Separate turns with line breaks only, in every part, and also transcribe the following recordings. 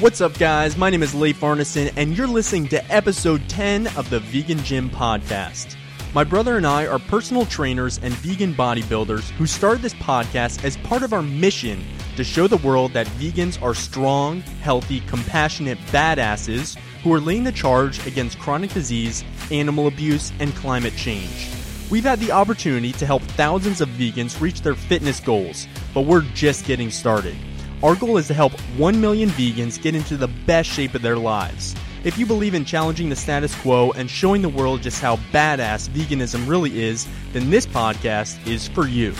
What's up, guys? My name is Leif Arneson, and you're listening to episode 10 of the Vegan Gym Podcast. My brother and I are personal trainers and vegan bodybuilders who started this podcast as part of our mission to show the world that vegans are strong, healthy, compassionate badasses who are leading the charge against chronic disease, animal abuse, and climate change. We've had the opportunity to help thousands of vegans reach their fitness goals, but we're just getting started. Our goal is to help 1 million vegans get into the best shape of their lives. If you believe in challenging the status quo and showing the world just how badass veganism really is, then this podcast is for you.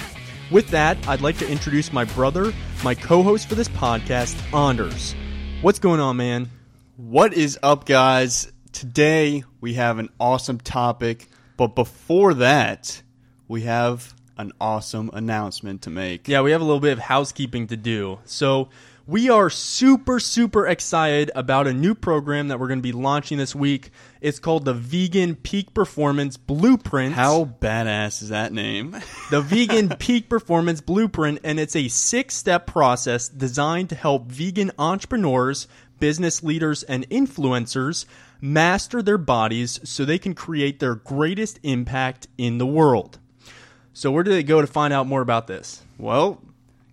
With that, I'd like to introduce my brother, my co host for this podcast, Anders. What's going on, man?
What is up, guys? Today we have an awesome topic, but before that, we have an awesome announcement to make.
Yeah, we have a little bit of housekeeping to do. So, we are super, super excited about a new program that we're going to be launching this week. It's called the Vegan Peak Performance Blueprint.
How badass is that name?
the Vegan Peak Performance Blueprint, and it's a six step process designed to help vegan entrepreneurs, business leaders, and influencers master their bodies so they can create their greatest impact in the world. So, where do they go to find out more about this?
Well,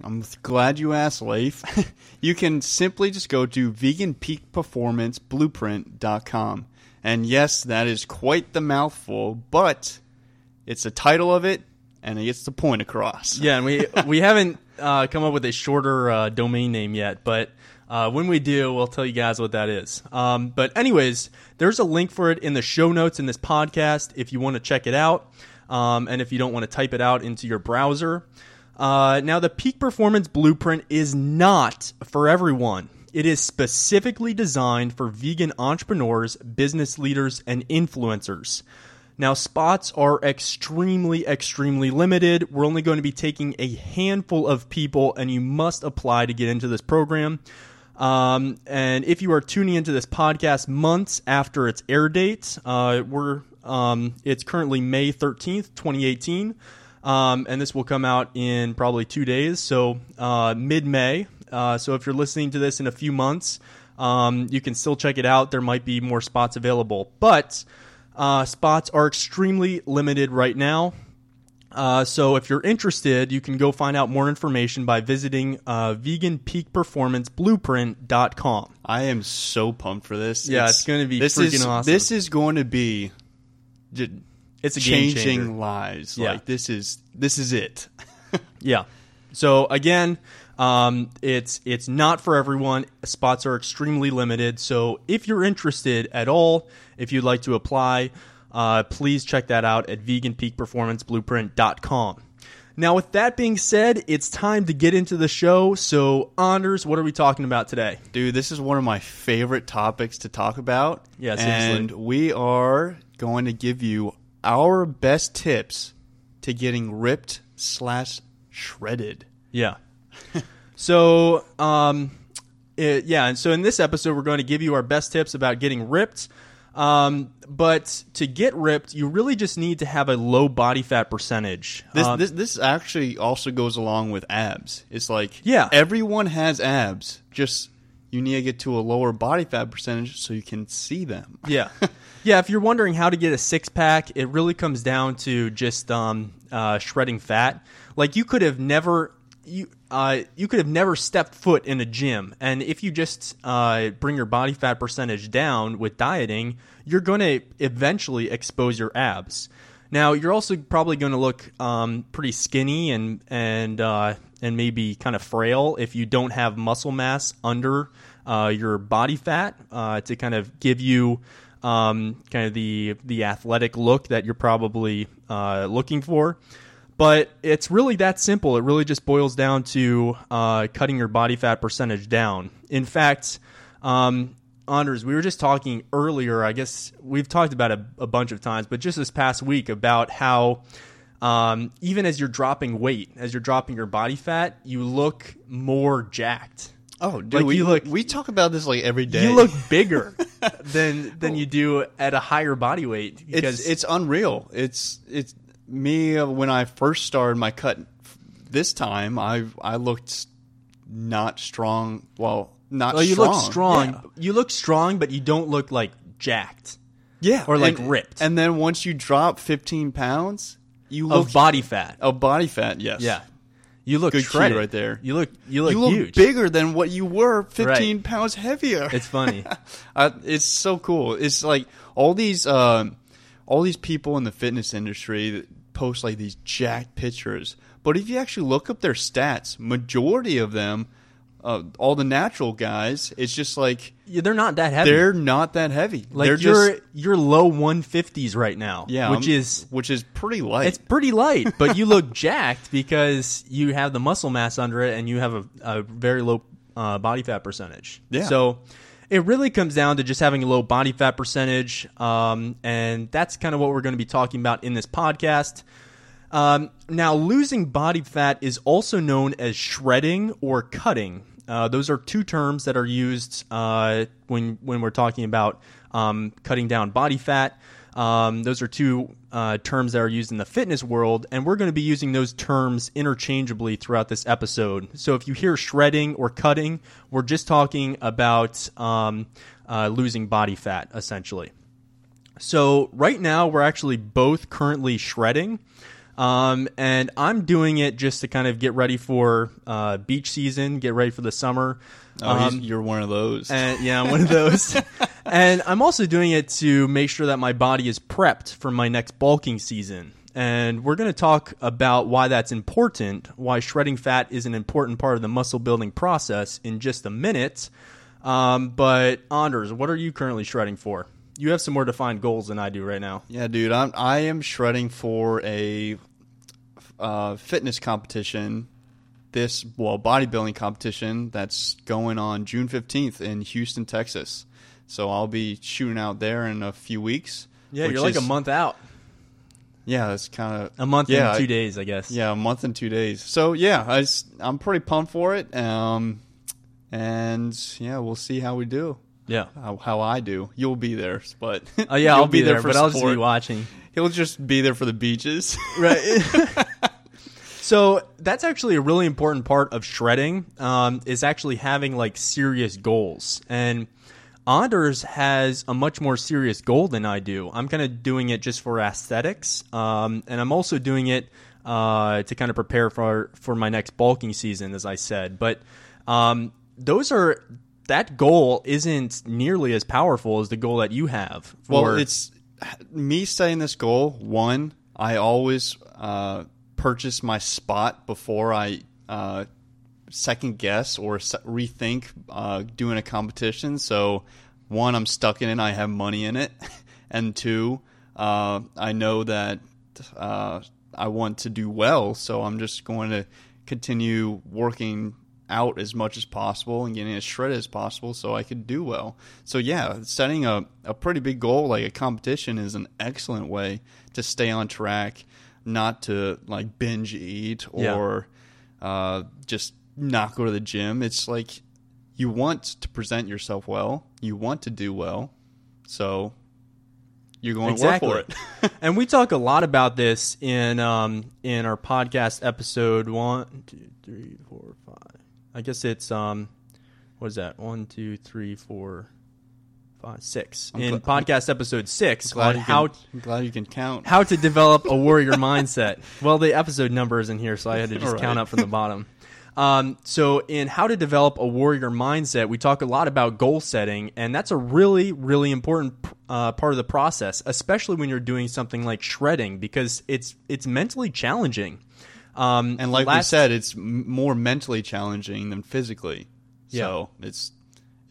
I'm glad you asked, Leif. you can simply just go to veganpeakperformanceblueprint.com. And yes, that is quite the mouthful, but it's the title of it and it gets the point across.
Yeah, and we we haven't uh, come up with a shorter uh, domain name yet, but uh, when we do, we'll tell you guys what that is. Um, but anyways, there's a link for it in the show notes in this podcast if you want to check it out, um, and if you don't want to type it out into your browser. Uh, now, the Peak Performance Blueprint is not for everyone. It is specifically designed for vegan entrepreneurs, business leaders, and influencers. Now, spots are extremely, extremely limited. We're only going to be taking a handful of people, and you must apply to get into this program. Um, and if you are tuning into this podcast months after its air date, uh, we're um, it's currently May 13th, 2018. Um, and this will come out in probably two days, so uh, mid May. Uh, so if you're listening to this in a few months, um, you can still check it out. There might be more spots available, but uh, spots are extremely limited right now. Uh, so if you're interested, you can go find out more information by visiting uh, veganpeakperformanceblueprint.com.
I am so pumped for this.
Yeah, it's, it's going to be
this
freaking
is,
awesome.
This is going to be
it's a
changing lives.
Yeah.
Like this is this is it.
yeah. So again, um, it's it's not for everyone. Spots are extremely limited. So if you're interested at all, if you'd like to apply, uh, please check that out at veganpeakperformanceblueprint.com. Now, with that being said, it's time to get into the show. So, Anders, what are we talking about today?
Dude, this is one of my favorite topics to talk about.
Yeah, seriously.
And we are going to give you our best tips to getting ripped slash shredded.
Yeah. so, um, it, yeah, and so in this episode, we're going to give you our best tips about getting ripped. Um, but to get ripped, you really just need to have a low body fat percentage.
This,
Uh,
this this actually also goes along with abs. It's like
Yeah.
everyone has abs. Just you need to get to a lower body fat percentage so you can see them.
Yeah. yeah, if you're wondering how to get a six pack, it really comes down to just um, uh, shredding fat. Like you could have never you uh, you could have never stepped foot in a gym, and if you just uh, bring your body fat percentage down with dieting, you're going to eventually expose your abs. Now you're also probably going to look um, pretty skinny and and uh, and maybe kind of frail if you don't have muscle mass under uh, your body fat uh, to kind of give you um, kind of the the athletic look that you're probably uh, looking for. But it's really that simple. It really just boils down to uh, cutting your body fat percentage down. In fact, um, Anders, we were just talking earlier. I guess we've talked about it a bunch of times, but just this past week about how um, even as you're dropping weight, as you're dropping your body fat, you look more jacked.
Oh, dude,
Like,
we
look-
we talk about this like every day.
You look bigger than than you do at a higher body weight because
it's it's unreal. It's it's me uh, when I first started my cut. This time I I looked not strong. Well, not.
Well, you
strong.
look strong.
Yeah.
You look strong, but you don't look like jacked
Yeah,
Or, like,
and-
ripped.
And then once you drop 15 pounds, you look
of body fat.
of body fat. Yes.
Yeah, you look
Good
shredded
right there.
You look you look
you look
huge.
bigger than what you were 15
Right.
pounds heavier.
It's funny.
uh, it's so cool. It's like all these um, all these people in the fitness industry that post like these jacked pictures. But if you actually look up their stats, majority of them, uh, all the natural guys, it's just like
Yeah, they're not that heavy.
they're not that heavy.
like
they're
you're
just
you're low 150s right now.
yeah,
which
I'm-
is
which is pretty light.
it's pretty light, but you look jacked because you have the muscle mass under it and you have a, a very low uh, body fat percentage.
Yeah.
So it really comes down to just having a low body fat percentage, um, and that's kind of what we're going to be talking about in this podcast. Um, now, losing body fat is also known as shredding or cutting. Uh, those are two terms that are used uh, when when we're talking about um, cutting down body fat. Um, those are two uh, terms that are used in the fitness world, and we're going to be using those terms interchangeably throughout this episode. So if you hear shredding or cutting, we're just talking about um, uh, losing body fat, essentially. So right now we're actually both currently shredding. Um, and I'm doing it just to kind of get ready for uh, beach season, get ready for the summer.
oh,
Um,
you're one of those.
and yeah, I'm one of those. and I'm also doing it to make sure that my body is prepped for my next bulking season. And we're going to talk about why that's important, why shredding fat is an important part of the muscle building process in just a minute. Um, but Anders, what are you currently shredding for? You have some more defined goals than I do right now.
Yeah, dude, I'm I am shredding for a uh, fitness competition. This well bodybuilding competition that's going on June fifteenth in Houston, Texas. So I'll be shooting out there in a few weeks.
Yeah, you're like
is-
a month out.
Yeah, it's kind of
A month
yeah,
and two
I-
days, I guess.
Yeah, a month and two days. So yeah, I am pretty pumped for it. Um, and yeah, we'll see how we do.
Yeah.
How, how I do. You'll be there, but
Oh yeah, I'll be, there,
for
but I'll just be watching.
He'll just be there for the beaches.
Right. so that's actually a really important part of shredding. Um, is actually having like serious goals, and Anders has a much more serious goal than I do. I'm kind of doing it just for aesthetics, um, and I'm also doing it uh, to kind of prepare for for my next bulking season, as I said. But um, those are that goal isn't nearly as powerful as the goal that you have.
Well, it's me setting this goal. One, I always uh, purchase my spot before I uh, second guess or se- rethink uh, doing a competition. So, one, I'm stuck in it. I have money in it, and two, uh, I know that uh, I want to do well. So I'm just going to continue working out as much as possible and getting as shredded as possible so I could do well. So yeah, setting a, a pretty big goal like a competition is an excellent way to stay on track, not to like binge eat
Yeah.
or uh, just not go to the gym. It's like you want to present yourself well, you want to do well, so you're going
Exactly.
to work for it.
and we talk a lot about this in um, in our podcast episode one, two, three, four. I guess it's um, what is that? One, two, three, four, five, six.
I'm
in
gl-
podcast episode six
glad
on how
can, I'm glad you can count.
how to develop a warrior mindset. Well, the episode number isn't here, so I had to just
Right.
count up from the bottom. Um, so, in how to develop a warrior mindset, we talk a lot about goal setting, and that's a really, really important uh, part of the process, especially when you're doing something like shredding, because it's it's mentally challenging. Um,
And like we said, it's more mentally challenging than physically.
Yeah.
So it's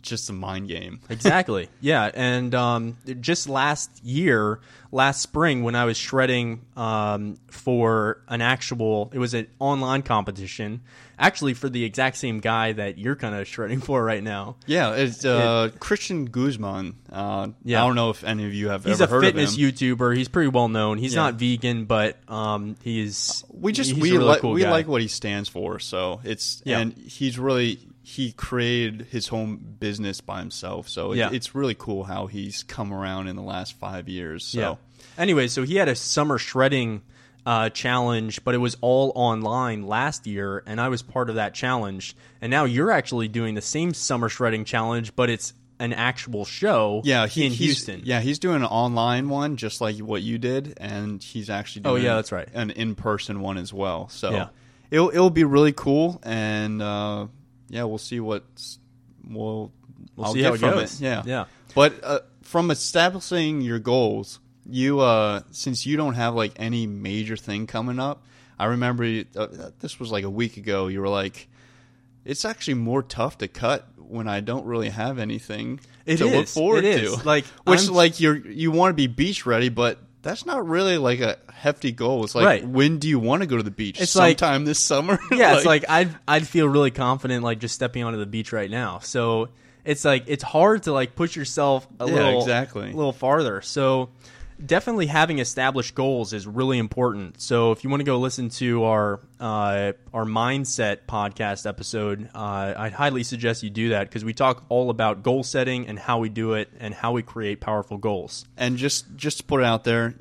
just a mind game.
exactly. Yeah, and um, just last year, last spring, when I was shredding um, for an actual, it was an online competition, actually for the exact same guy that you're kind of shredding for right now.
Yeah, it's uh, Christian Guzman. Uh,
Yeah.
I don't know if any of you have
He's
ever heard of him.
He's a fitness YouTuber. He's pretty well known. He's
Yeah.
not vegan, but um, he's
we just we
really
like
cool
we
guy.
like what he stands for. So it's
Yeah.
and he's really he created his home business by himself. So it,
Yeah.
it's really cool how he's come around in the last five years. So
Yeah. Anyway, so he had a summer shredding uh, challenge, but it was all online last year, and I was part of that challenge. And now you're actually doing the same summer shredding challenge, but it's an actual show.
Yeah, he,
in
he's,
Houston.
Yeah, he's doing an online one just like what you did, and he's actually
Oh,
doing
yeah, that's right.
an in person one as well. So
Yeah.
it'll it'll be really cool, and uh, yeah, we'll see what's we'll
We'll
I'll
see how it goes.
Yeah,
Yeah.
But uh, from establishing your goals, you uh, since you don't have like any major thing coming up, I remember you, uh, this was like a week ago. You were like, it's actually more tough to cut when I don't really have anything
It
to look forward
It is.
to.
Like,
which
I'm-
like you're you want to be beach ready, but that's not really like a hefty goal. It's like
Right.
when do you want to go to the beach?
It's like-
sometime this summer.
yeah, it's like I'd I'd feel really confident like just stepping onto the beach right now. So it's like it's hard to like push yourself a
Yeah,
little
exactly.
a little farther. So definitely having established goals is really important. So if you want to go listen to our uh, our mindset podcast episode, uh, I'd highly suggest you do that because we talk all about goal setting and how we do it and how we create powerful goals.
and just just to put it out there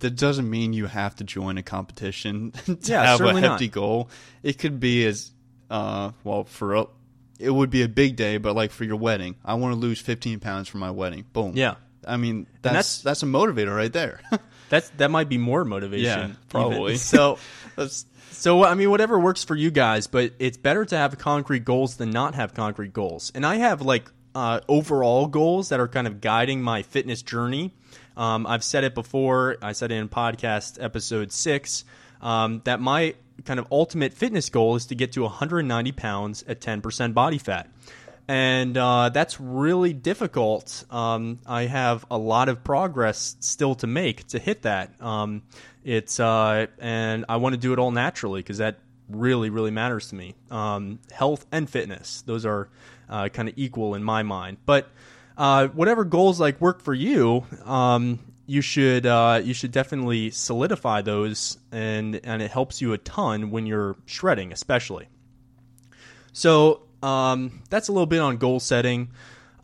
that doesn't mean you have to join a competition to
Yeah,
have a hefty
not.
goal it could be as uh well for a, it would be a big day but like for your wedding i want to lose 15 pounds for my wedding boom
Yeah.
I mean that's
that's-
that's, a motivator right there
That's that might be more motivation.
yeah
even.
probably
So
that's
So I mean, whatever works for you guys, but it's better to have concrete goals than not have concrete goals. And I have like uh, overall goals that are kind of guiding my fitness journey. Um, I've said it before. I said it in podcast episode six um, that my kind of ultimate fitness goal is to get to 190 pounds at 10% body fat. And uh, that's really difficult. Um, I have a lot of progress still to make to hit that. Um, it's uh, and I want to do it all naturally because that really, really matters to me. Um, health and fitness; those are uh, kind of equal in my mind. But uh, whatever goals like work for you, um, you should uh, you should definitely solidify those, and and it helps you a ton when you're shredding, especially. So um, that's a little bit on goal setting.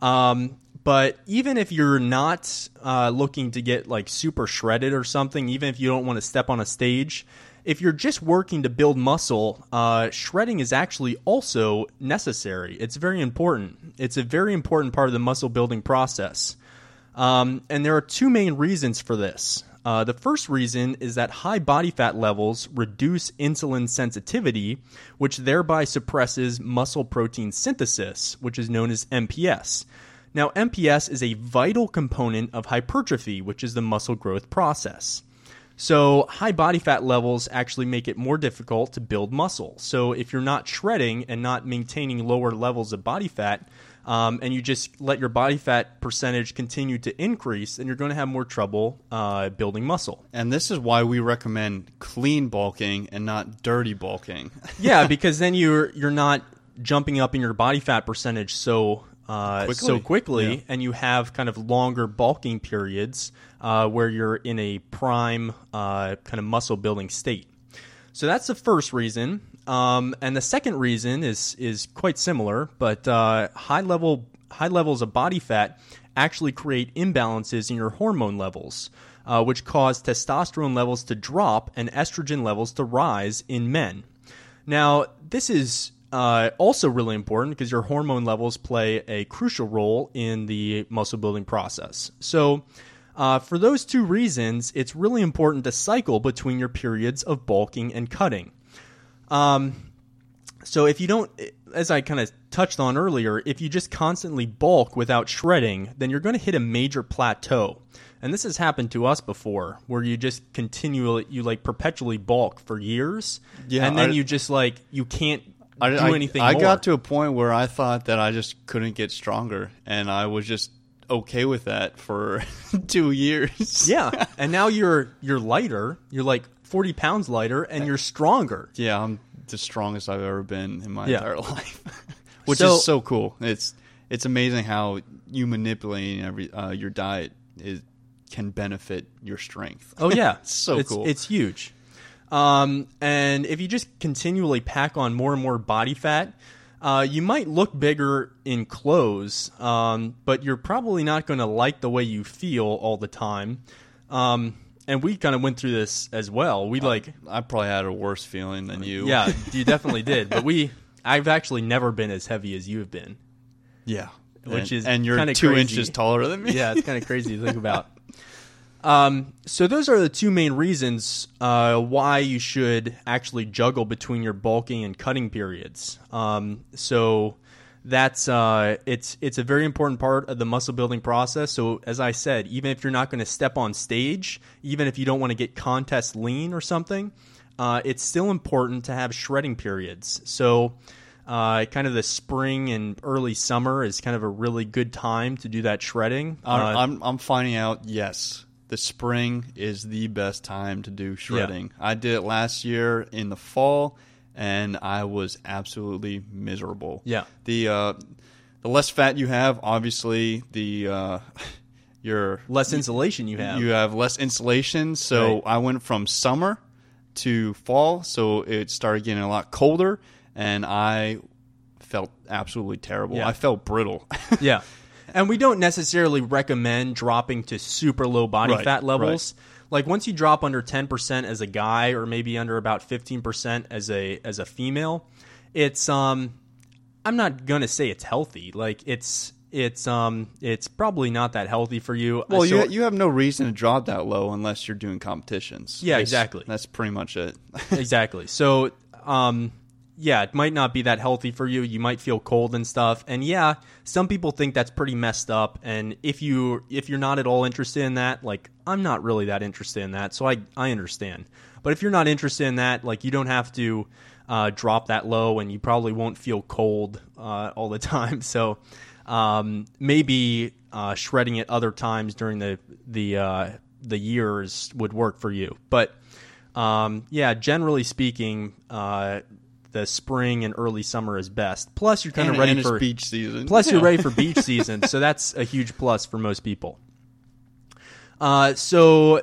Um, but even if you're not uh, looking to get like super shredded or something, even if you don't want to step on a stage, if you're just working to build muscle, uh, shredding is actually also necessary. It's very important. It's a very important part of the muscle building process. Um, and there are two main reasons for this. Uh, the first reason is that high body fat levels reduce insulin sensitivity, which thereby suppresses muscle protein synthesis, which is known as MPS. Now, MPS is a vital component of hypertrophy, which is the muscle growth process. So, high body fat levels actually make it more difficult to build muscle. So, if you're not shredding and not maintaining lower levels of body fat, um, and you just let your body fat percentage continue to increase, and you're going to have more trouble uh, building muscle.
and this is why we recommend clean bulking and not dirty bulking
Yeah, because then you're you're not jumping up in your body fat percentage so uh,
Quickly.
so quickly,
Yeah.
and you have kind of longer bulking periods uh, where you're in a prime uh, kind of muscle building state. So that's the first reason, um, and the second reason is is quite similar, but uh, high level high levels of body fat actually create imbalances in your hormone levels, uh, which cause testosterone levels to drop and estrogen levels to rise in men. Now, this is uh, also really important because your hormone levels play a crucial role in the muscle building process. So, uh, for those two reasons, it's really important to cycle between your periods of bulking and cutting. Um, so if you don't, as I kind of touched on earlier, if you just constantly bulk without shredding, then you're going to hit a major plateau. And this has happened to us before, where you just continually, you like perpetually bulk for years,
Yeah,
and then
I-
you just like you can't
I,
do
I-
anything.
I
more.
got to a point where I thought that I just couldn't get stronger, and I was just okay with that for two years.
yeah, and now you're you're lighter. You're like forty pounds lighter, and you're stronger.
yeah, I'm the strongest I've ever been in my
Yeah.
entire life, which
So-
is so cool. It's it's amazing how you manipulating every uh, your diet is can benefit your strength.
Oh yeah,
It's so
it's,
cool.
It's huge. Um, and if you just continually pack on more and more body fat, uh, you might look bigger in clothes, um, but you're probably not going to like the way you feel all the time. Um, and we kind of went through this as well. We like,
I probably had a worse feeling than you.
yeah, you definitely did. But we, I've actually never been as heavy as you have been.
yeah.
Which
And-
is
and you're two
crazy.
inches taller than me.
yeah, it's kind of crazy to think about. Um, so those are the two main reasons uh, why you should actually juggle between your bulking and cutting periods. Um, so that's uh, it's it's a very important part of the muscle building process. So as I said, even if you're not going to step on stage, even if you don't want to get contest lean or something, uh, it's still important to have shredding periods. So uh, kind of the spring and early summer is kind of a really good time to do that shredding.
I'm,
Uh,
I'm I'm finding out. Yes, the spring is the best time to do shredding. I did it last year in the fall, and I was absolutely miserable.
Yeah.
The uh, the less fat you have, obviously, the uh, your
less insulation you have.
you have less insulation. So
Right.
I went from summer to fall, so it started getting a lot colder, and I felt absolutely terrible.
Yeah.
I felt brittle.
yeah. And we don't necessarily recommend dropping to super low body
Right,
fat levels. Like once you drop under 10% as a guy or maybe under about 15% as a as a female, it's um I'm not going to say it's healthy. Like it's it's um it's probably not that healthy for you.
Well,
So-
you you have no reason to drop that low unless you're doing competitions.
Yeah,
That's-
exactly.
That's pretty much it.
exactly. So, um, yeah, it might not be that healthy for you. You might feel cold and stuff. And yeah, some people think that's pretty messed up. And if you if you're not at all interested in that, like I'm not really that interested in that, so I I understand. But if you're not interested in that, like you don't have to uh, drop that low, and you probably won't feel cold uh, all the time. So. Um, maybe uh, shredding at other times during the the uh, the years would work for you, but um, yeah, generally speaking, uh, the spring and early summer is best. Plus, you're kind of ready for
beach season.
Plus, you're ready for beach season, so that's a huge plus for most people. Uh, so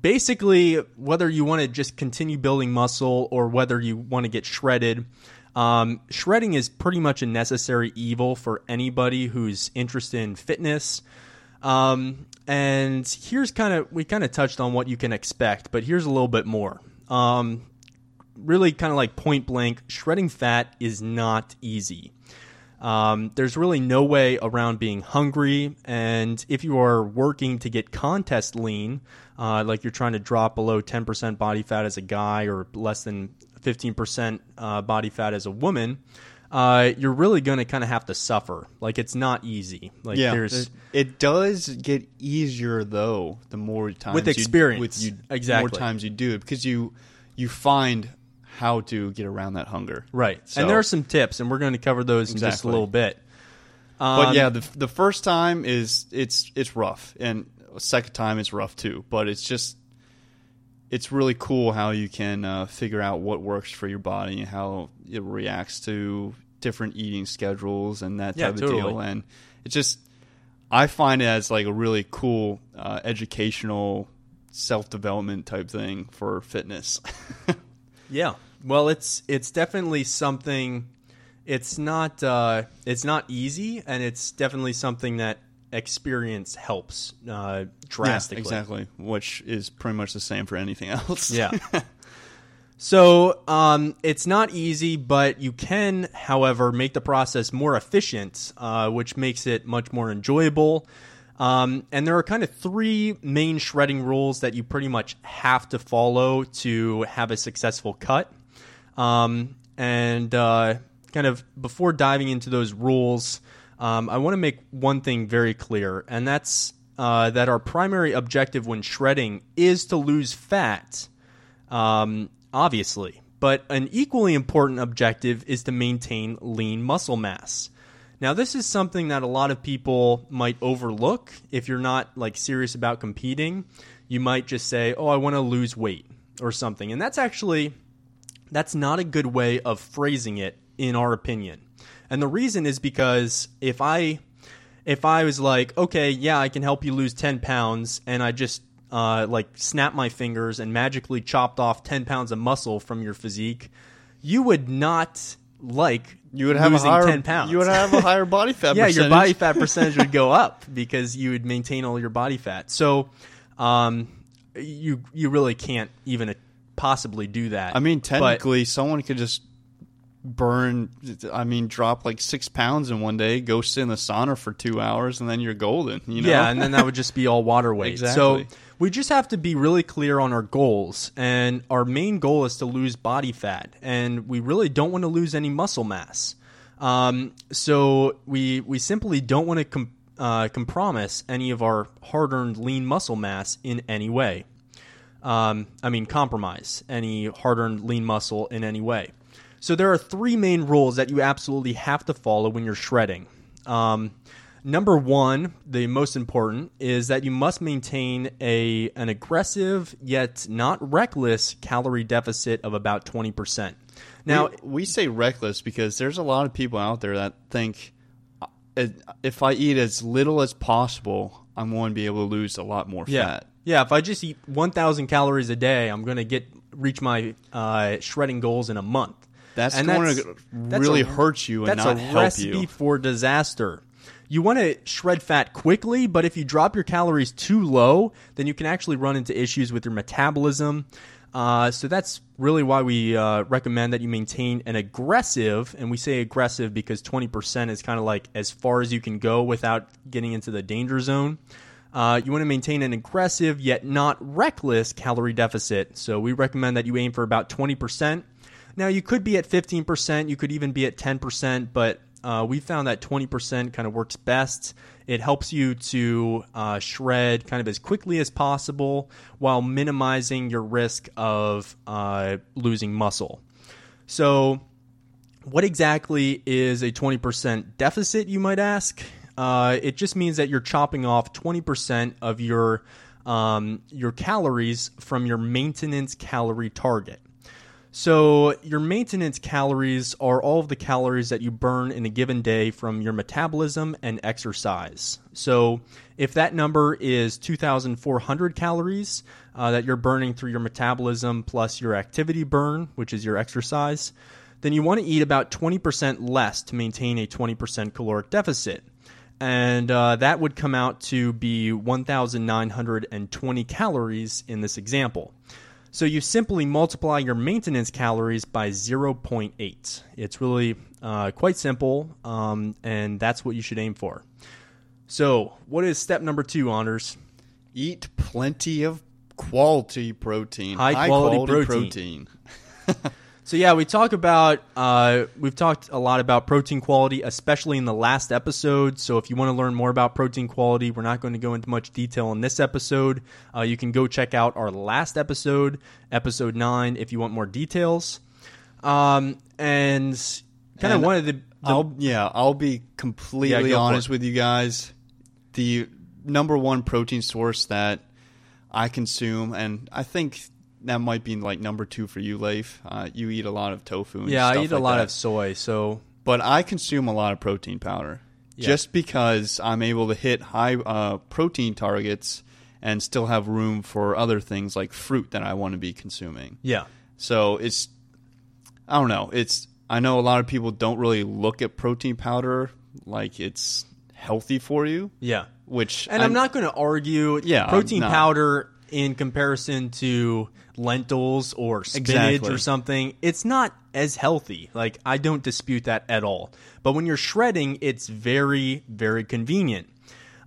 basically, whether you want to just continue building muscle or whether you want to get shredded, um, shredding is pretty much a necessary evil for anybody who's interested in fitness. Um, and here's kind of we kind of touched on what you can expect, but here's a little bit more. Um, really, kind of like point blank, shredding fat is not easy. Um, there's really no way around being hungry, and if you are working to get contest lean, uh, like you're trying to drop below 10% body fat as a guy or less than 15% uh, body fat as a woman, uh, you're really going to kind of have to suffer. Like it's not easy. Like
Yeah,
there's
it, does get easier though. The more times
With
you-
experience.
with you,
Exactly.
more times you do it because you you find how to get around that hunger.
right.
So-
and there are some tips, and we're going to cover those in just a little bit.
But
Um,
yeah, the the first time is it's it's rough, and second time is rough too. But it's just it's really cool how you can uh, figure out what works for your body and how it reacts to different eating schedules and that
Yeah,
type of
totally.
deal. And it just I find it as like a really cool uh, educational self development type thing for fitness.
Yeah. Well, it's it's definitely something. It's not uh, it's not easy, and it's definitely something that experience helps uh, drastically.
Yeah, exactly, which is pretty much the same for anything else.
Yeah. So um, it's not easy, but you can, however, make the process more efficient, uh, which makes it much more enjoyable. Um, and there are kind of three main shredding rules that you pretty much have to follow to have a successful cut. Um, and uh, kind of before diving into those rules, um, I want to make one thing very clear, and that's uh, that our primary objective when shredding is to lose fat um, obviously. But an equally important objective is to maintain lean muscle mass. Now, this is something that a lot of people might overlook if you're not like serious about competing. You might just say, "Oh, I want to lose weight" or something, and that's actually that's not a good way of phrasing it in our opinion. And the reason is because if I if I was like, okay, yeah, I can help you lose 10 pounds, and I just uh, like snapped my fingers and magically chopped off 10 pounds of muscle from your physique, you would not like
You would have
losing
a higher
10 pounds.
You would have a higher body fat. Percentage.
Yeah, your body fat percentage would go up because you would maintain all your body fat. So, um, you you really can't even possibly do that.
I mean,
But-
technically, someone could just burn. I mean, drop like six pounds in one day, go sit in the sauna for two hours, and then you're golden. You know?
Yeah, and then that would just be all water weight.
Exactly.
So we just have to be really clear on our goals, and our main goal is to lose body fat, and we really don't want to lose any muscle mass. Um, so we we simply don't want to com- uh, compromise any of our hard-earned lean muscle mass in any way. Um, I mean, compromise any hard-earned lean muscle in any way. So there are three main rules that you absolutely have to follow when you're shredding. Um, number one, the most important, is that you must maintain a an aggressive yet not reckless calorie deficit of about twenty percent. Now,
we, we say reckless because there's a lot of people out there that think uh, if I eat as little as possible, I'm going to be able to lose a lot more
yeah,
fat.
yeah. If I just eat one thousand calories a day, I'm going to get reach my uh, shredding goals in a month.
That's
And
going
that's-
to really
a-
hurt you and not help you.
That's a recipe for disaster. You want to shred fat quickly, but if you drop your calories too low, then you can actually run into issues with your metabolism. Uh, so that's really why we uh, recommend that you maintain an aggressive, and we say aggressive because 20% is kind of like as far as you can go without getting into the danger zone. Uh, you want to maintain an aggressive yet not reckless calorie deficit. So we recommend that you aim for about 20%. Now, you could be at 15%, you could even be at 10%, but uh, we found that 20% kind of works best. It helps you to uh, shred kind of as quickly as possible while minimizing your risk of uh, losing muscle. So, what exactly is a 20% deficit, you might ask? Uh, it just means that you're chopping off 20% of your, um, your calories from your maintenance calorie target. So, your maintenance calories are all of the calories that you burn in a given day from your metabolism and exercise. So, if that number is 2,400 calories uh, that you're burning through your metabolism plus your activity burn, which is your exercise, then you want to eat about 20% less to maintain a 20% caloric deficit. And uh, that would come out to be 1,920 calories in this example. So you simply multiply your maintenance calories by 0.8. It's really uh, quite simple, um, and that's what you should aim for. So, what is step number two, Anders?
Eat plenty of quality protein.
High quality
protein.
So yeah, we talk about uh, we've talked a lot about protein quality, especially in the last episode. So if you want to learn more about protein quality, we're not going to go into much detail in this episode. Uh, you can go check out our last episode, episode nine, if you want more details. Um, and kind of one of the, the
I'll yeah, I'll be completely
Yeah,
honest with you guys. The number one protein source that I consume, and I think that might be like number two for you, Leif. Uh, you eat a lot of tofu. And
yeah, I eat a lot
that.
of soy. So
but I consume a lot of protein powder
Yeah.
just because I'm able to hit high uh, protein targets and still have room for other things like fruit that I want to be consuming.
yeah,
So it's I don't know. It's I know a lot of people don't really look at protein powder like it's healthy for you,
yeah.
which
And I'm, not going to argue
Yeah,
protein
no.
powder in comparison to lentils or spinach
Exactly.
or something. It's not as healthy. Like I don't dispute that at all. But when you're shredding, it's very very convenient.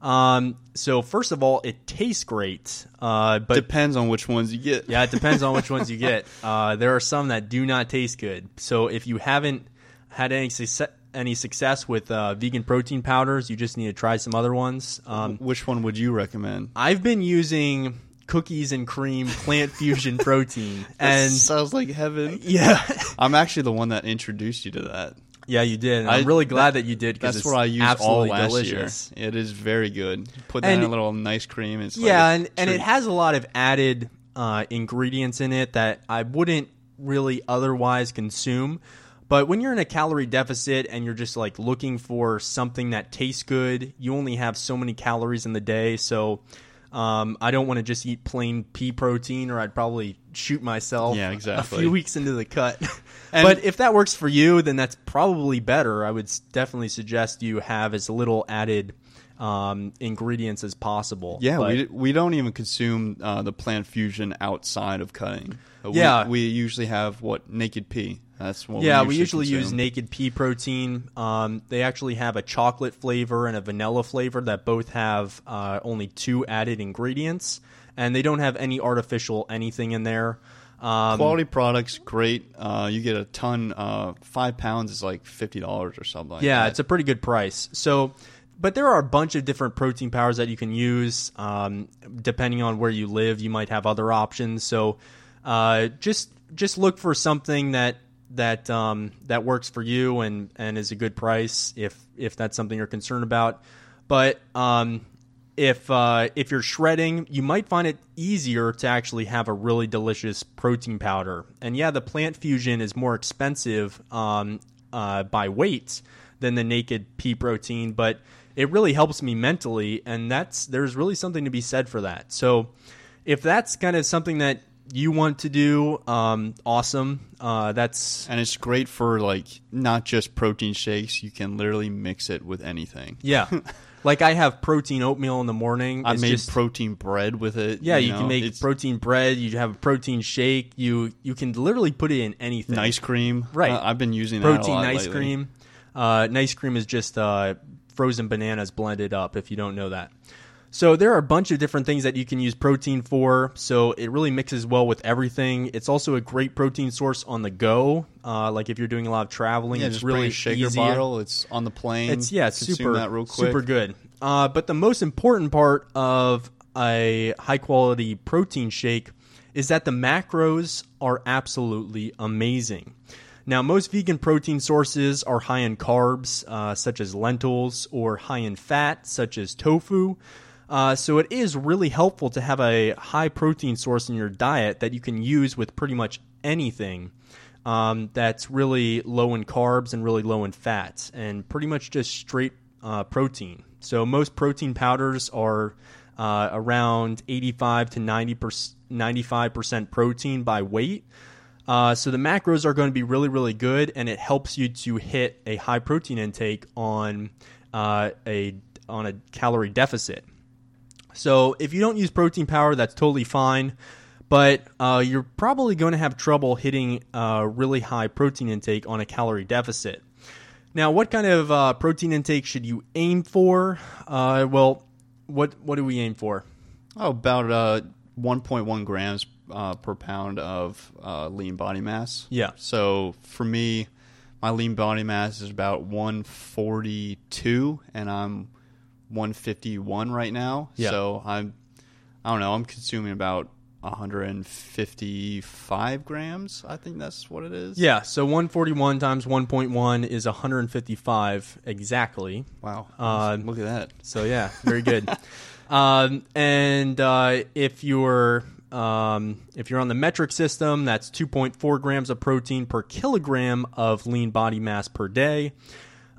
Um, so first of all, it tastes great. Uh, but
depends on which ones you get.
yeah, it depends on which ones you get. Uh, there are some that do not taste good. So if you haven't had any success, any success with uh, vegan protein powders, you just need to try some other ones. Um,
Which one would you recommend?
I've been using cookies and cream plant fusion protein, and
sounds like heaven.
yeah,
I'm actually the one that introduced you to that.
yeah, you did. And
I-
I'm really glad that, you did. 'cause
That's what I used all last
delicious.
year. It is very good. Put that
And-
in a little nice cream. It's
Yeah,
a
and, and it has a lot of added uh, ingredients in it that I wouldn't really otherwise consume. But when you're in a calorie deficit and you're just like looking for something that tastes good, you only have so many calories in the day. So um, I don't want to just eat plain pea protein, or I'd probably shoot myself.
Yeah, exactly.
A few weeks into the cut. But if that works for you, then that's probably better. I would definitely suggest you have as little added um, ingredients as possible.
Yeah,
But-
we we don't even consume uh, the plant fusion outside of cutting. Uh, we-
Yeah.
we, usually have what naked pea. That's what.
yeah,
we
we usually use naked pea protein. Um, they actually have a chocolate flavor and a vanilla flavor that both have uh, only two added ingredients, and they don't have any artificial anything in there. Um,
quality products. Great. Uh, you get a ton. Uh, five pounds is like fifty dollars or something. Like
yeah,
that.
it's a pretty good price. So, but there are a bunch of different protein powders that you can use. Um, depending on where you live, you might have other options. So, uh, just just look for something that that um, that works for you and and is a good price if if that's something you're concerned about. But um, if uh, if you're shredding, you might find it easier to actually have a really delicious protein powder. And yeah, the plant fusion is more expensive um, uh, by weight than the naked pea protein, but it really helps me mentally, and that's there's really something to be said for that. So if that's kind of something that you want to do, um, awesome. Uh, that's
and it's great for like not just protein shakes. You can literally mix it with anything.
yeah. like I have protein oatmeal in the morning.
I
It's
made
just-
protein bread with it.
Yeah, you,
know,
can make protein bread. You have a protein shake. You you can literally put it in anything.
Ice cream.
Right.
Uh, I've been using
protein
lot
ice
lately.
cream. Uh, nice cream is just uh, frozen bananas blended up. If you don't know that, so there are a bunch of different things that you can use protein for. So it really mixes well with everything. It's also a great protein source on the go. Uh, like if you're doing a lot of traveling,
Yeah,
it's
just
really
shaker
easy.
bottle. It's on the plane.
It's yeah, it's
Consume
super
that real quick.
super good. Uh, but the most important part of a high quality protein shake is that the macros are absolutely amazing. Now, most vegan protein sources are high in carbs, uh, such as lentils, or high in fat, such as tofu. Uh, so it is really helpful to have a high protein source in your diet that you can use with pretty much anything um, that's really low in carbs and really low in fats, and pretty much just straight uh, protein. So most protein powders are uh, around 85 to 90 95 percent protein by weight. Uh, so the macros are going to be really, really good, and it helps you to hit a high protein intake on uh, a on a calorie deficit. So if you don't use protein powder, that's totally fine. But uh, you're probably going to have trouble hitting a really high protein intake on a calorie deficit. Now, what kind of uh, protein intake should you aim for? Uh, well, what what do we aim for?
Oh, about uh, 1.1 grams uh, per pound of uh, lean body mass.
Yeah.
So for me, my lean body mass is about 142, and I'm 151 right now.
Yeah.
So I'm, I don't know, I'm consuming about 155 grams. I think that's what it is.
Yeah, so 141 times 1.1 is 155 exactly.
Wow.
Uh,
Look at that.
So yeah, very good. um, and uh, if you're um, if you're on the metric system, that's 2.4 grams of protein per kilogram of lean body mass per day.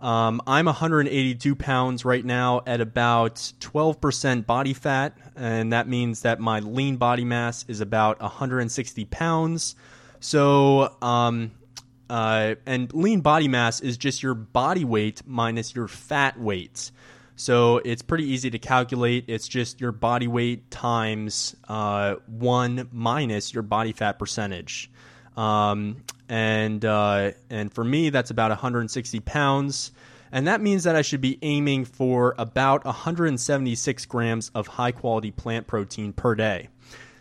Um, I'm 182 pounds right now at about 12% body fat, and that means that my lean body mass is about 160 pounds. So, um, uh, and lean body mass is just your body weight minus your fat weight. So it's pretty easy to calculate. It's just your body weight times uh, one minus your body fat percentage. Um, and uh, and for me, that's about 160 pounds, and that means that I should be aiming for about 176 grams of high quality plant protein per day.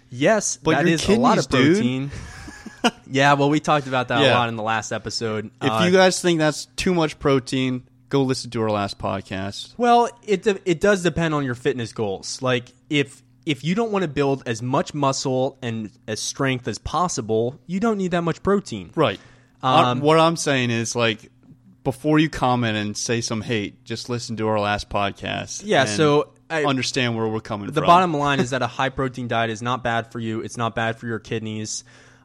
Yes,
But
that is a lot of protein. yeah, well, we talked about that a lot in the last episode.
If
Uh,
you guys think that's too much protein, go listen to our last podcast.
Well, it it does depend on your fitness goals. Like if if you don't want to build as much muscle and as strength as possible, you don't need that much protein.
Right.
Um,
I- what I'm saying is like before you comment and say some hate, just listen to our last podcast.
Yeah, so I-
understand where we're coming
The
from.
The bottom line is that a high protein diet is not bad for you. It's not bad for your kidneys.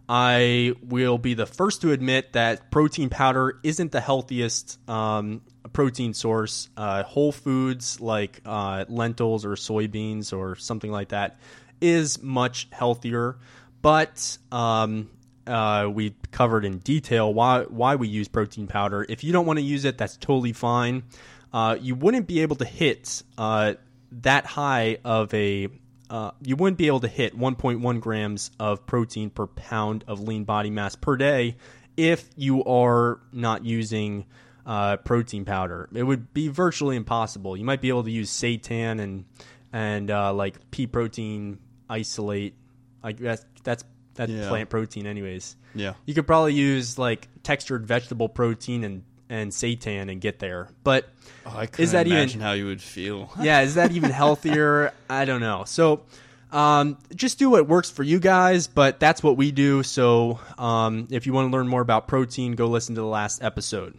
I will be the first to admit that protein powder isn't the healthiest um, protein source. Uh, whole foods like uh, lentils or soybeans or something like that is much healthier. But um, uh, we covered in detail why why we use protein powder. If you don't want to use it, that's totally fine. uh, you wouldn't be able to hit uh, that high of a. Uh, you wouldn't be able to hit 1.1 grams of protein per pound of lean body mass per day if you are not using uh, protein powder. It would be virtually impossible. You might be able to use seitan and and uh, like pea protein isolate. Like that's that's that's
Yeah.
plant protein, anyways.
Yeah.
You could probably use like textured vegetable protein and and seitan and get there. But
Oh, I couldn't
that even-
imagine how you would feel.
yeah, is that even healthier? I don't know. So um, just do what works for you guys, but that's what we do. So um, if you want to learn more about protein, go listen to the last episode.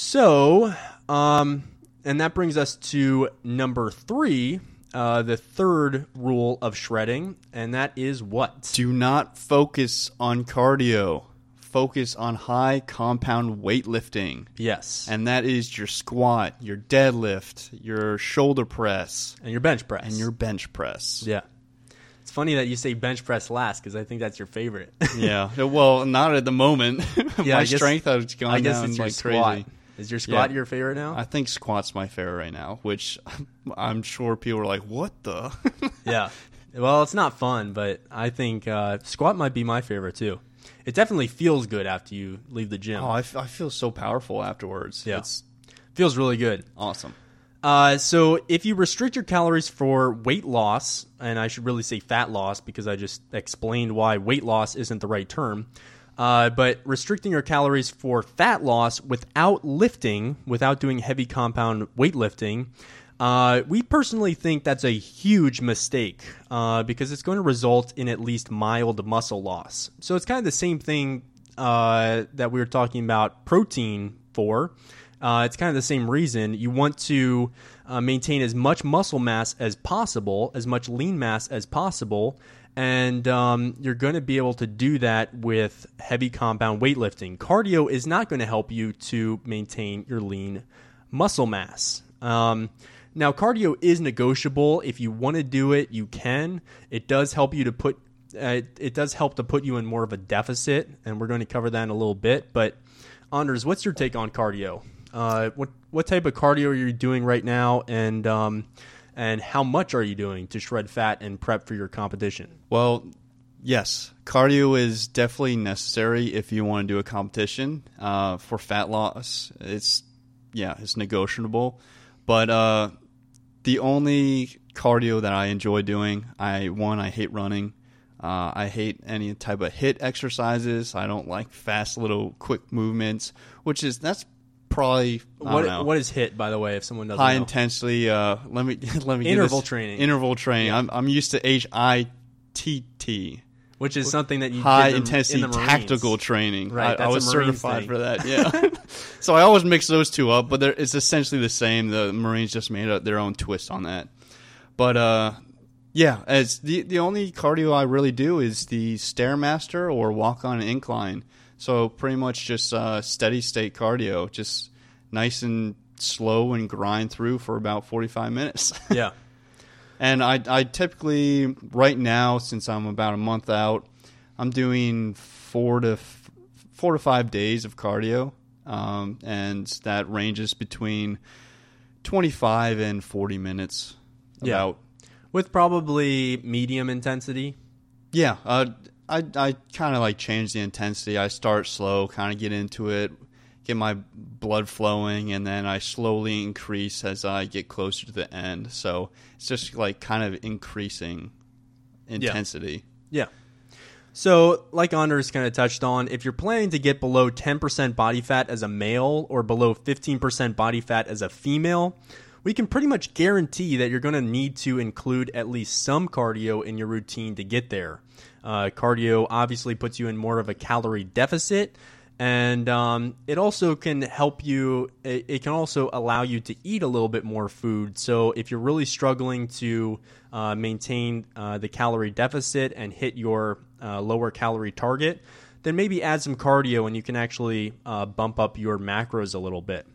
So, um, and that brings us to number three, uh, the third rule of shredding, and that is what?
Do not focus on cardio. Focus on high compound weightlifting.
Yes.
And that is your squat, your deadlift, your shoulder press,
and your bench press.
and your bench press.
yeah. It's funny that you say bench press last because I think that's your favorite.
Yeah. Well, not at the moment.
Yeah,
my
I guess-
strength has gone
I guess
down
it's
like
squat.
crazy.
Is your squat
Yeah.
your favorite now?
I think squat's my favorite right now, which I'm sure people are like, "What the?"
yeah. Well, it's not fun, but I think uh, squat might be my favorite too. It definitely feels good after you leave the gym.
oh, I, f- I feel so powerful afterwards.
Yeah.
It's
feels really good.
awesome.
Uh, so if you restrict your calories for weight loss, and I should really say fat loss because I just explained why weight loss isn't the right term. Uh, but restricting your calories for fat loss without lifting, without doing heavy compound weightlifting, uh, we personally think that's a huge mistake uh, because it's going to result in at least mild muscle loss. So it's kind of the same thing uh, that we were talking about protein for. Uh, it's kind of the same reason. You want to uh, maintain as much muscle mass as possible, as much lean mass as possible, and um, you're going to be able to do that with heavy compound weightlifting. Cardio is not going to help you to maintain your lean muscle mass. Um, now, cardio is negotiable. If you want to do it, you can. It does help you to put. Uh, it, it does help to put you in more of a deficit, and we're going to cover that in a little bit. But Anders, what's your take on cardio? Uh, what what type of cardio are you doing right now, and um, and how much are you doing to shred fat and prep for your competition?
Well, yes, cardio is definitely necessary if you want to do a competition uh, for fat loss. It's yeah, it's negotiable, but uh, the only cardio that I enjoy doing, I one, I hate running. Uh, I hate any type of hit exercises. I don't like fast little quick movements, which is that's probably
What what is hit, by the way, if someone doesn't
high
know?
intensity. Uh, let me let me
Interval training.
Interval training. I'm I'm used to H I T T.
which is something that you
High
did the-
intensity
in
tactical training.
Right,
I, I
a
was certified
thing.
for that. Yeah. so I always mix those two up, but it's essentially the same. The Marines just made up their own twist on that. But uh, yeah, as the the only cardio I really do is the stairmaster or walk on an incline. So pretty much just uh, steady state cardio, just nice and slow and grind through for about forty five minutes.
Yeah,
And I, I typically right now, since I'm about a month out, I'm doing four to f- four to five days of cardio, um, and that ranges between 25 and 40 minutes.
Yeah. With probably medium intensity.
yeah. Uh, I I kind of like change the intensity. I start slow, kind of get into it, get my blood flowing, and then I slowly increase as I get closer to the end. So it's just like kind of increasing intensity.
Yeah. So, like Anders kind of touched on, if you're planning to get below 10% body fat as a male or below 15% body fat as a female, we can pretty much guarantee that you're going to need to include at least some cardio in your routine to get there. Uh, cardio obviously puts you in more of a calorie deficit, and um, it also can help you. It, it can also allow you to eat a little bit more food. So if you're really struggling to uh, maintain uh, the calorie deficit and hit your uh, lower calorie target, then maybe add some cardio, and you can actually uh, bump up your macros a little bit.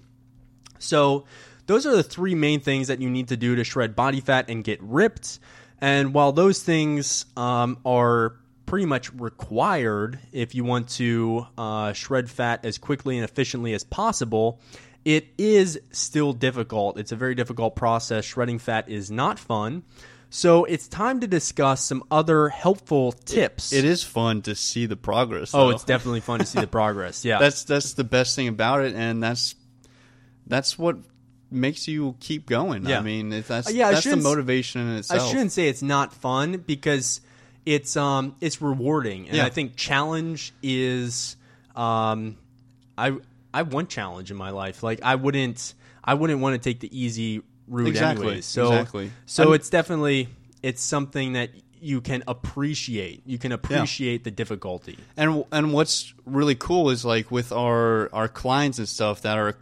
So, those are the three main things that you need to do to shred body fat and get ripped. And while those things um, are pretty much required if you want to uh, shred fat as quickly and efficiently as possible, it is still difficult. It's a very difficult process. Shredding fat is not fun. So it's time to discuss some other helpful tips.
It is fun to see the progress.
Oh, it's definitely fun to see the progress. Yeah.
that's that's the best thing about it, and that's that's what makes you keep going.
Yeah.
I mean, if that's
Uh, yeah,
that's the motivation in
I shouldn't say it's not fun because it's um it's rewarding, and
Yeah.
I think challenge is um I I want challenge in my life. Like I wouldn't I wouldn't want to take the easy route
Exactly,
anyways. So
exactly.
so
I'm-
it's definitely it's something that you can appreciate. You can appreciate the difficulty.
And and what's really cool is like with our our clients and stuff that are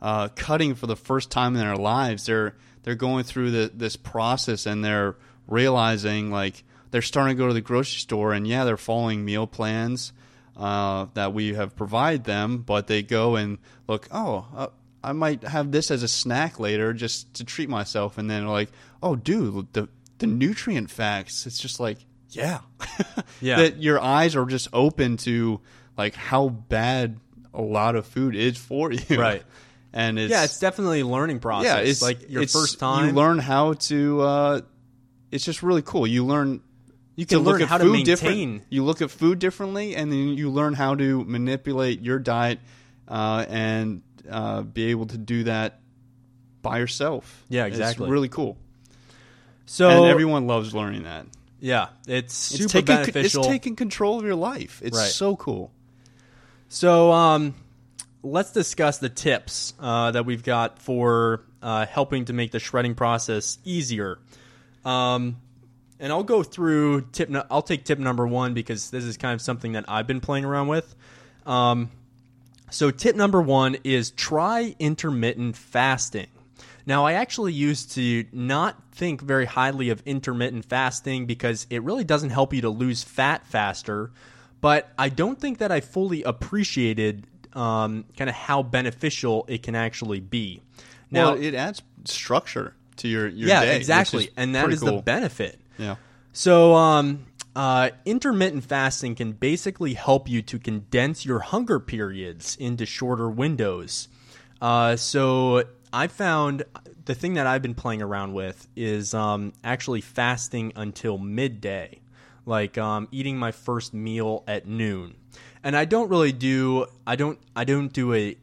uh, cutting for the first time in their lives, they're they're going through the, this process and they're realizing like they're starting to go to the grocery store and yeah, they're following meal plans uh, that we have provided them, but they go and look, oh. Uh, I might have this as a snack later just to treat myself, and then like, oh, dude, the the nutrient facts. It's just like, yeah,
Yeah.
that your eyes are just open to like how bad a lot of food is for you.
Right.
And it's
yeah, it's definitely a learning process.
yeah, it's
like your first time.
You learn how to. Uh, it's just really cool. You learn.
You can
look
learn
at
how to maintain.
different. You look at food differently, and then you learn how to manipulate your diet uh, and uh, be able to do that by yourself.
Yeah,
It's
exactly.
really cool,
So
and everyone loves learning that.
yeah, it's super
It's taking,
beneficial.
it's taking control of your life. It's
Right.
so cool.
So, um, let's discuss the tips uh, that we've got for uh, helping to make the shredding process easier. Um, and I'll go through tip. No- I'll take tip number one because this is kind of something that I've been playing around with. Um, so, tip number one is try intermittent fasting. Now, I actually used to not think very highly of intermittent fasting because it really doesn't help you to lose fat faster. But I don't think that I fully appreciated um, kind of how beneficial it can actually be. Now,
well, it adds structure to your your
yeah,
day,
exactly, and that
is
is the benefit.
Yeah.
So, um, uh, intermittent fasting can basically help you to condense your hunger periods into shorter windows. Uh, so, I found the thing that I've been playing around with is um, actually fasting until midday, like um, eating my first meal at noon. And I don't really do I don't I don't do a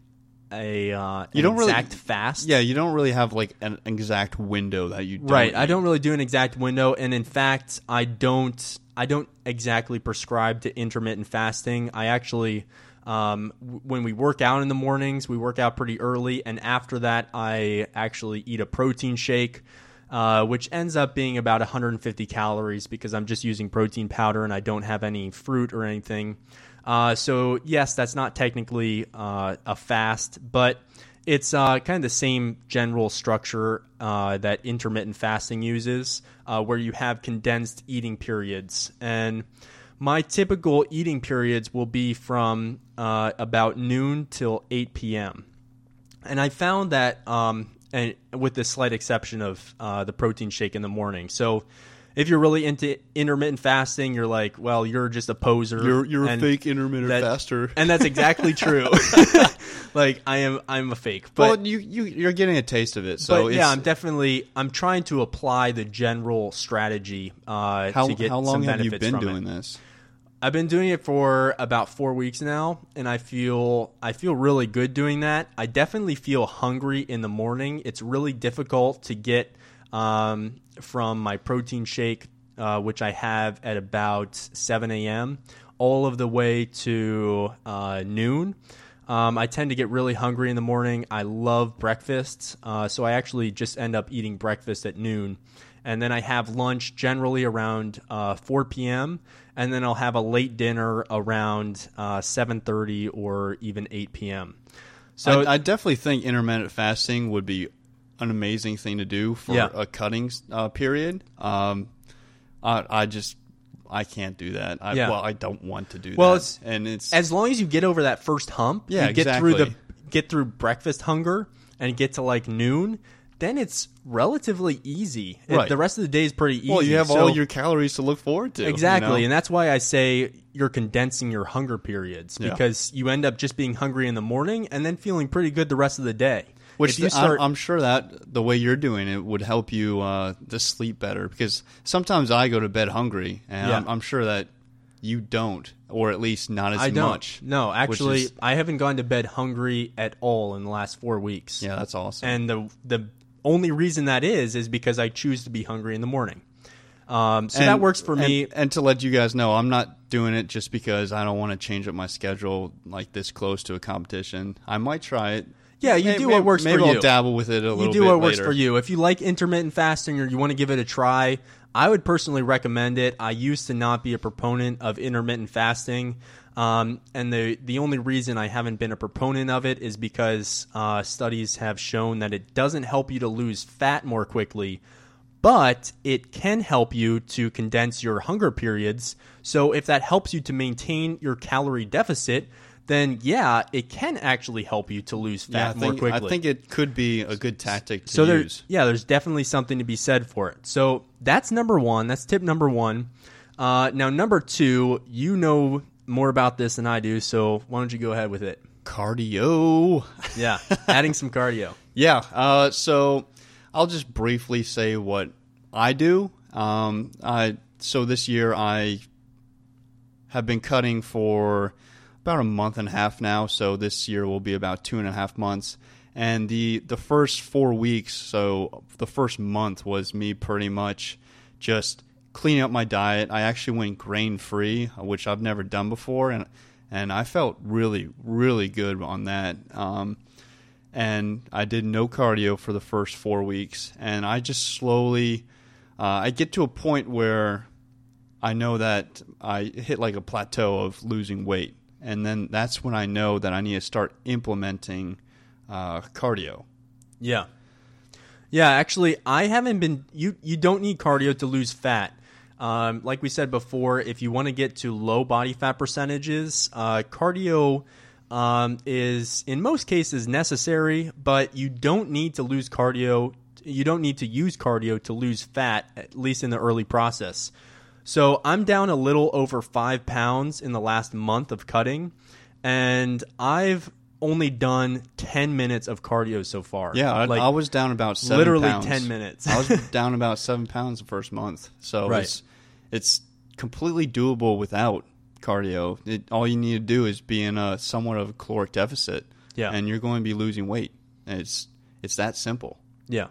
a uh,
You don't really-
exact fast.
Yeah, you don't really have like an exact window that you
Right. I don't really do an exact window, and in fact, I don't. I don't exactly prescribe to intermittent fasting. I actually, um, w- when we work out in the mornings, we work out pretty early, and after that, I actually eat a protein shake, uh, which ends up being about 150 calories because I'm just using protein powder and I don't have any fruit or anything. Uh, so yes, that's not technically uh, a fast, but it's uh, kind of the same general structure uh, that intermittent fasting uses, uh, where you have condensed eating periods. And my typical eating periods will be from uh, about noon till 8 p.m. And I found that, um, and with the slight exception of the protein shake in the morning. So if you're really into intermittent fasting, you're like, well, you're just a poser.
You're you're a fake intermittent
that-
faster.
and that's exactly true. like I am, I'm a fake. But
well, you you you're getting a taste of it. So
yeah, I'm definitely I'm trying to apply the general strategy uh,
how
to get
how long
some
have you been doing
it.
this?
I've been doing it for about four weeks now, and I feel I feel really good doing that. I definitely feel hungry in the morning. It's really difficult to get um, from my protein shake, uh, which I have at about 7 a.m., all of the way to uh, noon. Um, I tend to get really hungry in the morning. I love breakfast, uh, so I actually just end up eating breakfast at noon and then I have lunch generally around uh, 4 p.m. and then I'll have a late dinner around uh, 7:30 or even 8 p.m. So
I, I definitely think intermittent fasting would be an amazing thing to do for
Yeah.
a cutting uh, period. Um, I, I just I can't do that. I,
Yeah.
Well, I don't want to do
Well,
that.
it's-
and it's
as long as you get over that first hump,
Yeah,
you get through the get through breakfast hunger and get to like noon, then it's relatively easy. It- the rest of the day is pretty easy.
Well, you have
So-
all your calories to look forward to. you
Exactly.
know?
And that's why I say you're condensing your hunger periods
Yeah.
because you end up just being hungry in the morning and then feeling pretty good the rest of the day.
Which
if you
I-
start,
I'm sure that the way you're doing it would help you uh, to sleep better because sometimes I go to bed hungry, and
Yeah.
I'm, I'm sure that you don't, or at least not as much.
No, actually,
is-
I haven't gone to bed hungry at all in the last four weeks.
yeah, that's awesome.
And the the only reason that is is because I choose to be hungry in the morning. Um, so that works for
and-
me.
And, to let you guys know, I'm not doing it just because I don't want to change up my schedule like this close to a competition. I might try it.
Yeah, you
May-
do what works
maybe
for
I'll
you.
dabble with it a little
you do what works
later.
for you. If you like intermittent fasting or you want to give it a try, I would personally recommend it. I used to not be a proponent of intermittent fasting, um, and the the only reason I haven't been a proponent of it is because uh, studies have shown that it doesn't help you to lose fat more quickly. But it can help you to condense your hunger periods. So, if that helps you to maintain your calorie deficit, then yeah, it can actually help you to lose fat
Yeah, I
more quickly.
I think it could be a good tactic to
So there,
use.
yeah, there's definitely something to be said for it. So that's number one. That's tip number one. Uh, now, number two, you know more about this than I do, so why don't you go ahead with it?
Cardio.
Yeah, adding some cardio.
Yeah. Uh, so I'll just briefly say what I do. Um, I so this year I have been cutting for about a month and a half now. So this year will be about two and a half months. And the the first four weeks, so the first month was me pretty much just cleaning up my diet. I actually went grain free, which I've never done before, and and I felt really really good on that. Um, and I did no cardio for the first four weeks, and I just slowly, uh, I get to a point where I know that I hit like a plateau of losing weight, and then that's when I know that I need to start implementing uh, cardio.
Yeah. Yeah, actually, I haven't been. You you don't need cardio to lose fat. Um, like we said before, if you want to get to low body fat percentages, uh, cardio um, is in most cases necessary, but you don't need to lose cardio. You don't need to use cardio to lose fat, at least in the early process. So I'm down a little over five pounds in the last month of cutting, and I've only done 10 minutes of cardio so far.
Yeah, I,
like
I was down about seven
literally
pounds.
10 minutes.
I was down about seven pounds the first month, so
Right.
it's it's completely doable without cardio. It, all you need to do is be in a somewhat of a caloric deficit,
Yeah.
and you're going to be losing weight. It's it's that simple.
Yeah.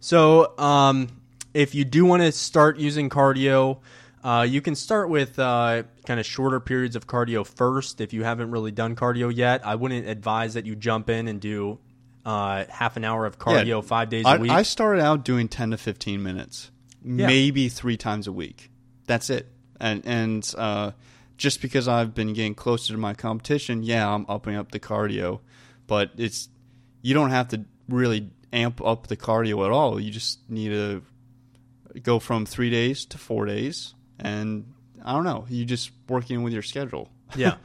So, um, if you do want to start using cardio, uh, you can start with uh, kind of shorter periods of cardio first. If you haven't really done cardio yet, I wouldn't advise that you jump in and do uh, half an hour of cardio
Yeah.
five days
I,
a week.
I started out doing ten to fifteen minutes, maybe three times a week. That's it. And and uh, just because I've been getting closer to my competition, yeah, I'm upping up the cardio, but it's you don't have to really amp up the cardio at all. You just need to go from three days to four days, and I don't know. You just working with your schedule.
yeah.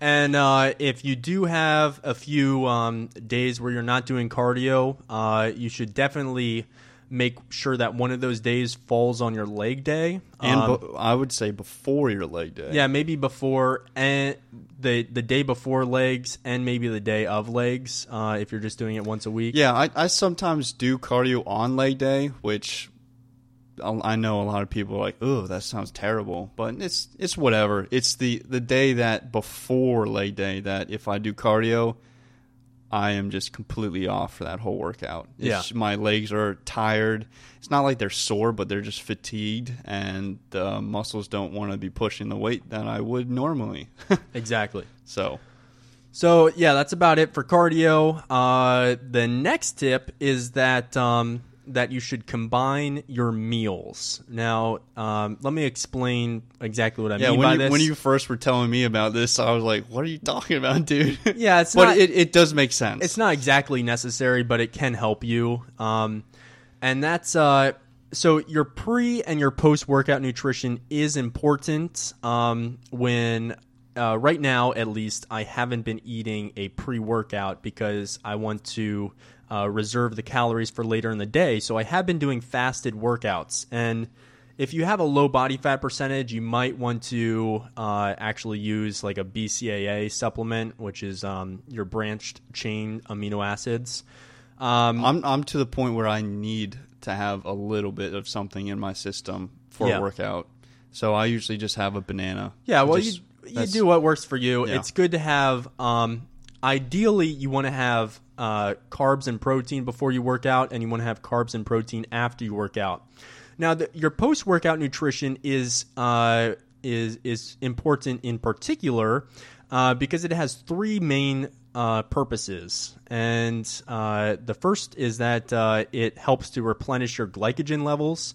And uh, if you do have a few um, days where you're not doing cardio, uh, you should definitely make sure that one of those days falls on your leg day.
And
Um,
bu- I would say before your leg day.
yeah, maybe before and the the day before legs, and maybe the day of legs. Uh, if you're just doing it once a week.
Yeah, I, I sometimes do cardio on leg day, which I I know a lot of people are like, "Oh, that sounds terrible," but it's it's whatever. It's the the day that before leg day that if I do cardio, I am just completely off for that whole workout. It's
Yeah.
my legs are tired. It's not like they're sore, but they're just fatigued, and the muscles don't want to be pushing the weight that I would normally.
exactly.
so
So yeah, that's about it for cardio. Uh, the next tip is that um, that you should combine your meals. Now, um, let me explain exactly what I
Yeah,
mean by
you,
this.
when you first were telling me about this, I was like, "What are you talking about, dude?"
Yeah, it's
but
not-
it, it does make sense.
it's not exactly necessary, but it can help you. Um, and that's uh, so your pre and your post workout nutrition is important um, when uh, right now, at least, I haven't been eating a pre workout because I want to uh, reserve the calories for later in the day. So I have been doing fasted workouts. And if you have a low body fat percentage, you might want to uh, actually use like a BCAA supplement, which is um, your branched chain amino acids. Um,
I'm I'm to the point where I need to have a little bit of something in my system for
Yeah.
a workout. So I usually just have a banana.
Yeah, well,
Just-
you you do what works for you.
Yeah.
It's good to have. Um, ideally, you want to have uh, carbs and protein before you work out, and you want to have carbs and protein after you work out. Now, the, your post workout nutrition is uh, is is important in particular uh, because it has three main uh, purposes, and uh, the first is that uh, it helps to replenish your glycogen levels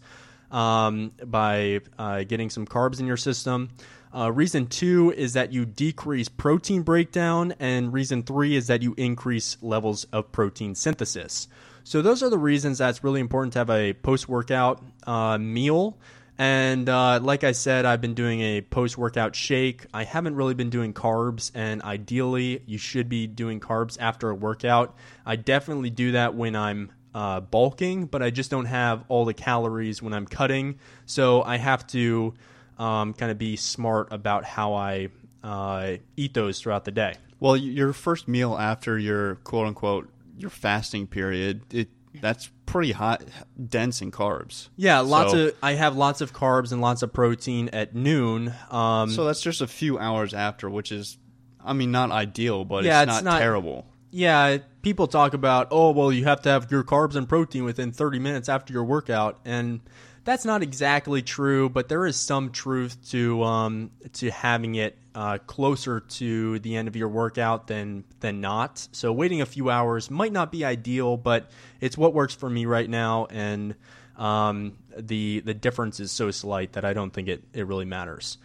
um, by uh, getting some carbs in your system. Uh, reason two is that you decrease protein breakdown, and reason three is that you increase levels of protein synthesis. So, those are the reasons that's really important to have a post workout uh, meal. And uh, like I said, I've been doing a post workout shake. I haven't really been doing carbs, and ideally, you should be doing carbs after a workout. I definitely do that when I'm uh, bulking, but I just don't have all the calories when I'm cutting. So I have to um, kind of be smart about how I uh, eat those throughout the day.
Well, your first meal after your quote unquote your fasting period, it that's pretty hot, dense in carbs.
Yeah, lots
So-
of I have lots of carbs and lots of protein at noon. Um,
So that's just a few hours after, which is, I mean, not ideal, but
Yeah,
it's,
it's
not,
not-
terrible.
yeah, people talk about, oh, well, you have to have your carbs and protein within 30 minutes after your workout. And that's not exactly true, but there is some truth to um, to having it uh, closer to the end of your workout than than not. So waiting a few hours might not be ideal, but it's what works for me right now, and um, the the difference is so slight that I don't think it, it really matters.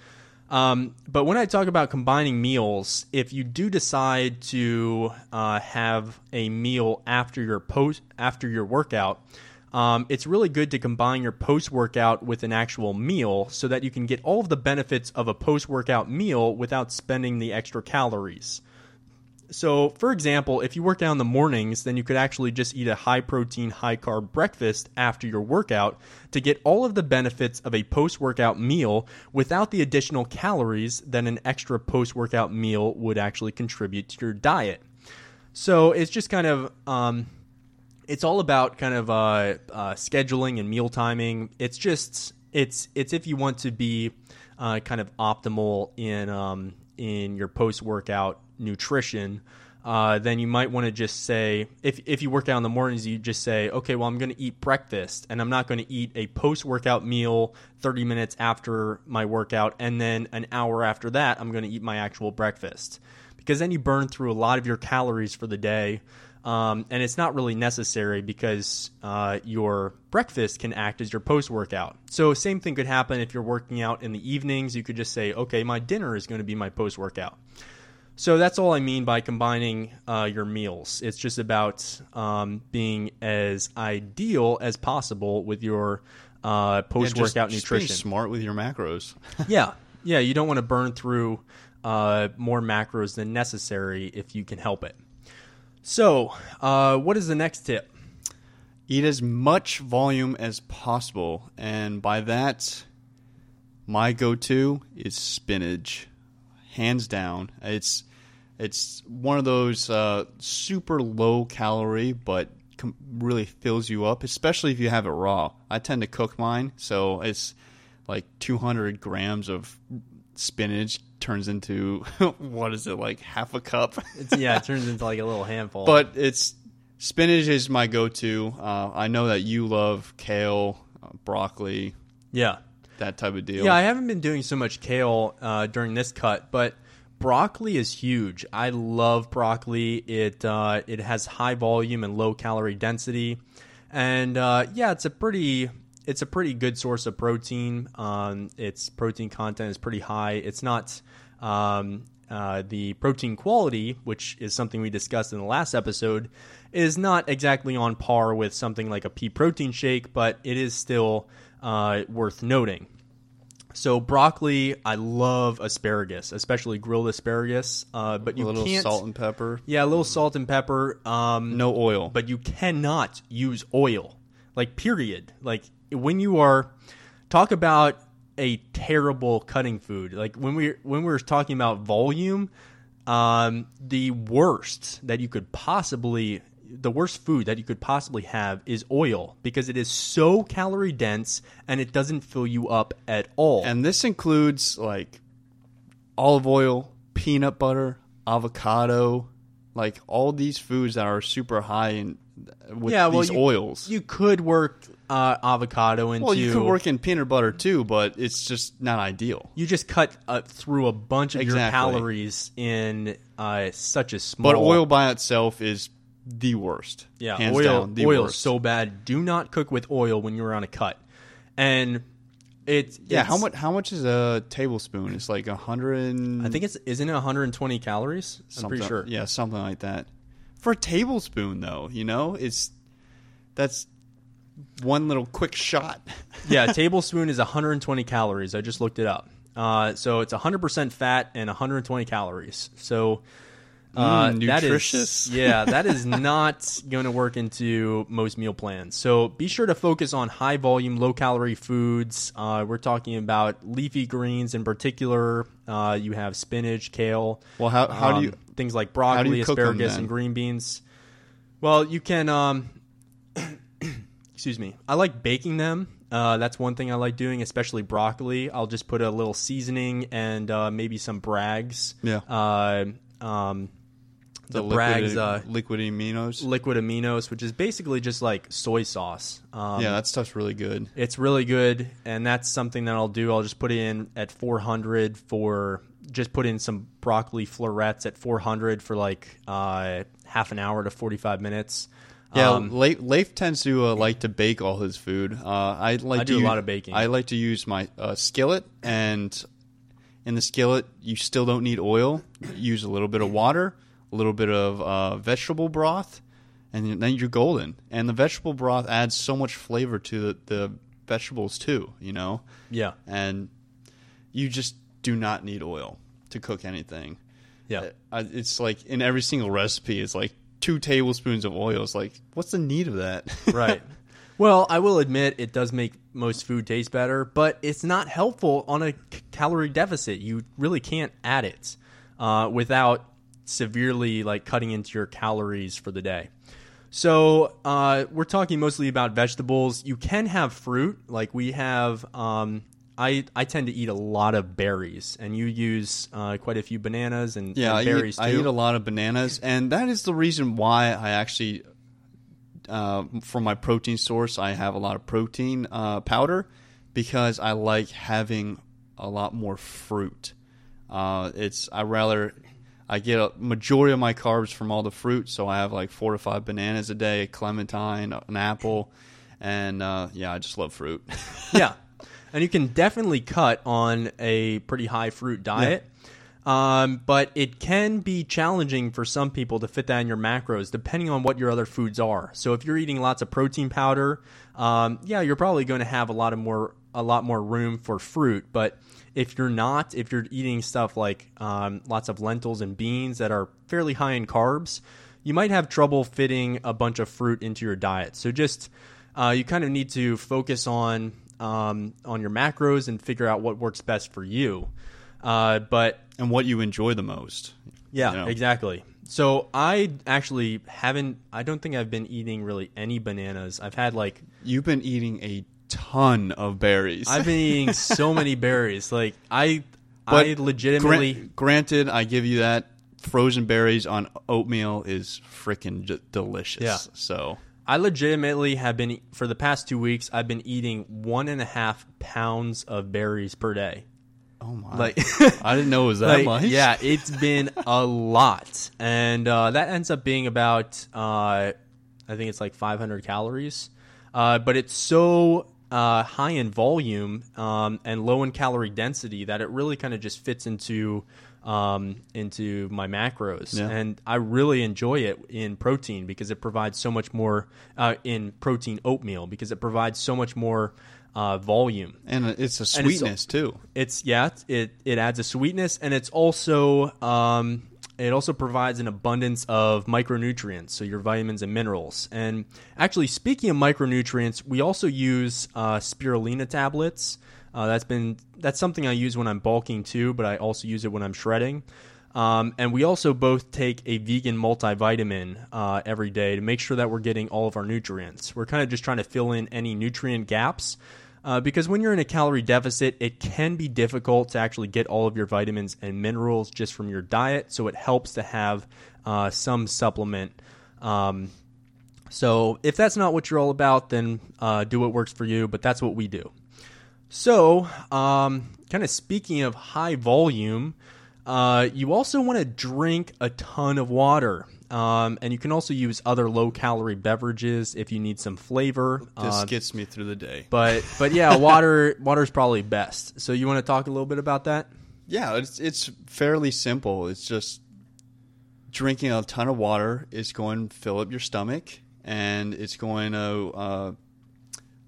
Um, but when I talk about combining meals, if you do decide to uh, have a meal after your post after your workout, um, it's really good to combine your post workout with an actual meal so that you can get all of the benefits of a post workout meal without spending the extra calories. So, for example, if you work out in the mornings, then you could actually just eat a high protein, high carb breakfast after your workout to get all of the benefits of a post workout meal without the additional calories that an extra post workout meal would actually contribute to your diet. So, it's just kind of. Um, it's all about kind of uh, uh, scheduling and meal timing. It's just it's it's if you want to be uh, kind of optimal in um, in your post workout nutrition. Uh, then you might want to just say if if you work out in the mornings, you just say, okay, well, I'm going to eat breakfast, and I'm not going to eat a post workout meal 30 minutes after my workout, and then an hour after that, I'm going to eat my actual breakfast, because then you burn through a lot of your calories for the day. Um, and it's not really necessary because uh, your breakfast can act as your post workout. So, same thing could happen if you're working out in the evenings. You could just say, okay, my dinner is going to be my post workout. So, that's all I mean by combining uh, your meals. It's just about um, being as ideal as possible with your uh,
Yeah,
post workout
being
nutrition.
smart with your macros.
yeah, yeah. You don't want to burn through uh, more macros than necessary if you can help it. So, uh, what is the next tip?
Eat as much volume as possible, and by that, my go-to is spinach, hands down. It's it's one of those uh, super low calorie, but com- really fills you up, especially if you have it raw. I tend to cook mine, so it's like 200 grams of spinach turns into what is it like half a cup?
It's, yeah, it turns into like a little handful.
but it's spinach is my go-to. Uh, I know that you love kale, uh, broccoli,
yeah,
that type of deal.
yeah. I haven't been doing so much kale uh, during this cut, but broccoli is huge. I love broccoli. It uh, it has high volume and low calorie density, and uh, yeah, it's a pretty it's a pretty good source of protein. Um, its protein content is pretty high. It's not um, uh, the protein quality, which is something we discussed in the last episode, is not exactly on par with something like a pea protein shake, but it is still uh, worth noting. So broccoli, I love asparagus, especially grilled asparagus. Uh, but you
a little
can't.
salt and pepper.
yeah, a little salt and pepper. Um,
No oil.
but you cannot use oil. Like period. Like when you are talk about a terrible cutting food. Like when we when we were talking about volume, um, the worst that you could possibly the worst food that you could possibly have is oil because it is so calorie dense and it doesn't fill you up at all.
And this includes like olive oil, peanut butter, avocado, like all these foods that are super high in with
yeah, well,
these
you,
oils.
You could work uh, avocado into.
well, you could work in peanut butter too, but it's just not ideal.
You just cut uh, through a bunch of your calories in uh, such a small.
But oil by itself is the worst.
yeah,
hands
oil,
down, the
oil
worst.
is so bad. Do not cook with oil when you're on a cut, and it's
yeah,
it's-
how much? How much is a tablespoon? It's like a hundred.
I think it's isn't it 120 calories? I'm pretty sure.
Yeah, something like that. For a tablespoon, though, you know, it's that's one little quick shot.
yeah, a tablespoon is 120 calories. I just looked it up. Uh, so it's 100% fat and 120 calories. So uh,
Mm,
that is-
nutritious.
yeah, that is not going to work into most meal plans. So be sure to focus on high volume, low calorie foods. Uh, we're talking about leafy greens in particular. Uh, you have spinach, kale.
Well, how- how do
um,
you-
things like broccoli,
you cook 'em
asparagus,
then?
and green beans? Well, you can. Um, excuse me. I like baking them. Uh, that's one thing I like doing, especially broccoli. I'll just put a little seasoning and uh, maybe some Bragg's.
Yeah.
Uh, um, the,
liquid,
Bragg's uh,
liquid aminos.
liquid aminos, which is basically just like soy sauce. Um,
yeah, that stuff's really good.
it's really good, and that's something that I'll do. I'll just put it in at 400 for just put in some broccoli florets at 400 for like uh, half an hour to 45 minutes.
Yeah,
Um,
Leif, Leif tends to uh, like to bake all his food. Uh, I like
I
to
do a
use-
lot of baking.
I like to use my uh, skillet, and in the skillet, you still don't need oil. Use a little bit of water, a little bit of uh, vegetable broth, and then you're golden. And the vegetable broth adds so much flavor to the, the vegetables too. You know,
yeah,
and you just do not need oil to cook anything.
yeah.
It's like in every single recipe, it's like two tablespoons of oil. It's like, what's the need of that?
right. Well, I will admit it does make most food taste better, but it's not helpful on a c- calorie deficit. You really can't add it uh, without severely like cutting into your calories for the day. So uh, we're talking mostly about vegetables. You can have fruit, like we have. Um, I I tend to eat a lot of berries, and you use uh, quite a few bananas and,
yeah,
and
I
berries
eat, I eat a lot of bananas, and that is the reason why I actually, uh, for my protein source, I have a lot of protein uh, powder because I like having a lot more fruit. Uh, it's I rather I get a majority of my carbs from all the fruit, so I have like four to five bananas a day, a clementine, an apple, and uh, yeah, I just love fruit.
yeah. And you can definitely cut on a pretty high fruit diet. Um, but it can be challenging for some people to fit that in your macros, depending on what your other foods are. So if you're eating lots of protein powder, um, yeah, you're probably going to have a lot of more a lot more room for fruit. But if you're not, if you're eating stuff like um, lots of lentils and beans that are fairly high in carbs, you might have trouble fitting a bunch of fruit into your diet. So just uh, you kind of need to focus on um, on your macros and figure out what works best for you. Uh, but
and what you enjoy the most.
yeah,
you know?
exactly. So I actually haven't. I don't think I've been eating really any bananas. I've had like
You've been eating a ton of berries.
I've been eating so many berries. Like I,
But
I legitimately.
Gran- granted, I give you that. Frozen berries on oatmeal is freaking d- delicious.
Yeah.
So
I legitimately have been for the past two weeks. I've been eating one and a half pounds of berries per day.
Oh my!
Like,
I didn't know it was that
like,
much.
yeah, it's been a lot, and uh, that ends up being about uh, I think it's like 500 calories, uh, but it's so uh, high in volume um, and low in calorie density that it really kind of just fits into um, into my macros,
Yeah.
and I really enjoy it in protein because it provides so much more uh, in protein oatmeal because it provides so much more uh, volume.
and it's a
it's-
sweetness too.
It's yeah, it it adds a sweetness, and it's also um, it also provides an abundance of micronutrients, so your vitamins and minerals. And actually, speaking of micronutrients, we also use uh, spirulina tablets. Uh, that's been that's something I use when I'm bulking too, but I also use it when I'm shredding. Um, and we also both take a vegan multivitamin uh, every day to make sure that we're getting all of our nutrients. We're kind of just trying to fill in any nutrient gaps uh, because when you're in a calorie deficit, it can be difficult to actually get all of your vitamins and minerals just from your diet. So it helps to have uh, some supplement. Um, so if that's not what you're all about, then uh, do what works for you. But that's what we do. So, um, kind of speaking of high volume, uh, you also want to drink a ton of water. Um, and you can also use other low calorie beverages if you need some flavor.
This
Uh,
gets me through the day.
but but yeah, water water is probably best. So you want to talk a little bit about that?
Yeah, it's it's fairly simple. It's just drinking a ton of water is going to fill up your stomach, and it's going to uh,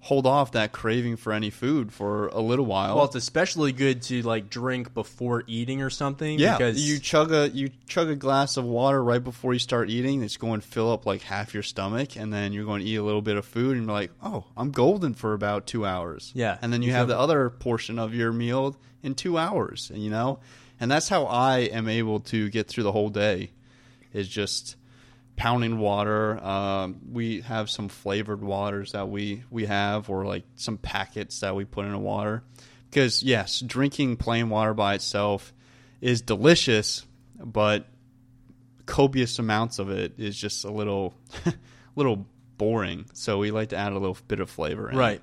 hold off that craving for any food for a little while.
Well, it's especially good to like drink before eating or something.
yeah,
because
you chug a you chug a glass of water right before you start eating. It's going to fill up like half your stomach, and then you're going to eat a little bit of food, and you're like, "Oh, I'm golden for about two hours."
Yeah,
and then you,
you
have the other portion of your meal in two hours, and you know, and that's how I am able to get through the whole day, is just pounding water. Um, we have some flavored waters that we we have, or like some packets that we put in the water. Because yes, drinking plain water by itself is delicious, but copious amounts of it is just a little, little boring. So we like to add a little bit of flavor. In.
right.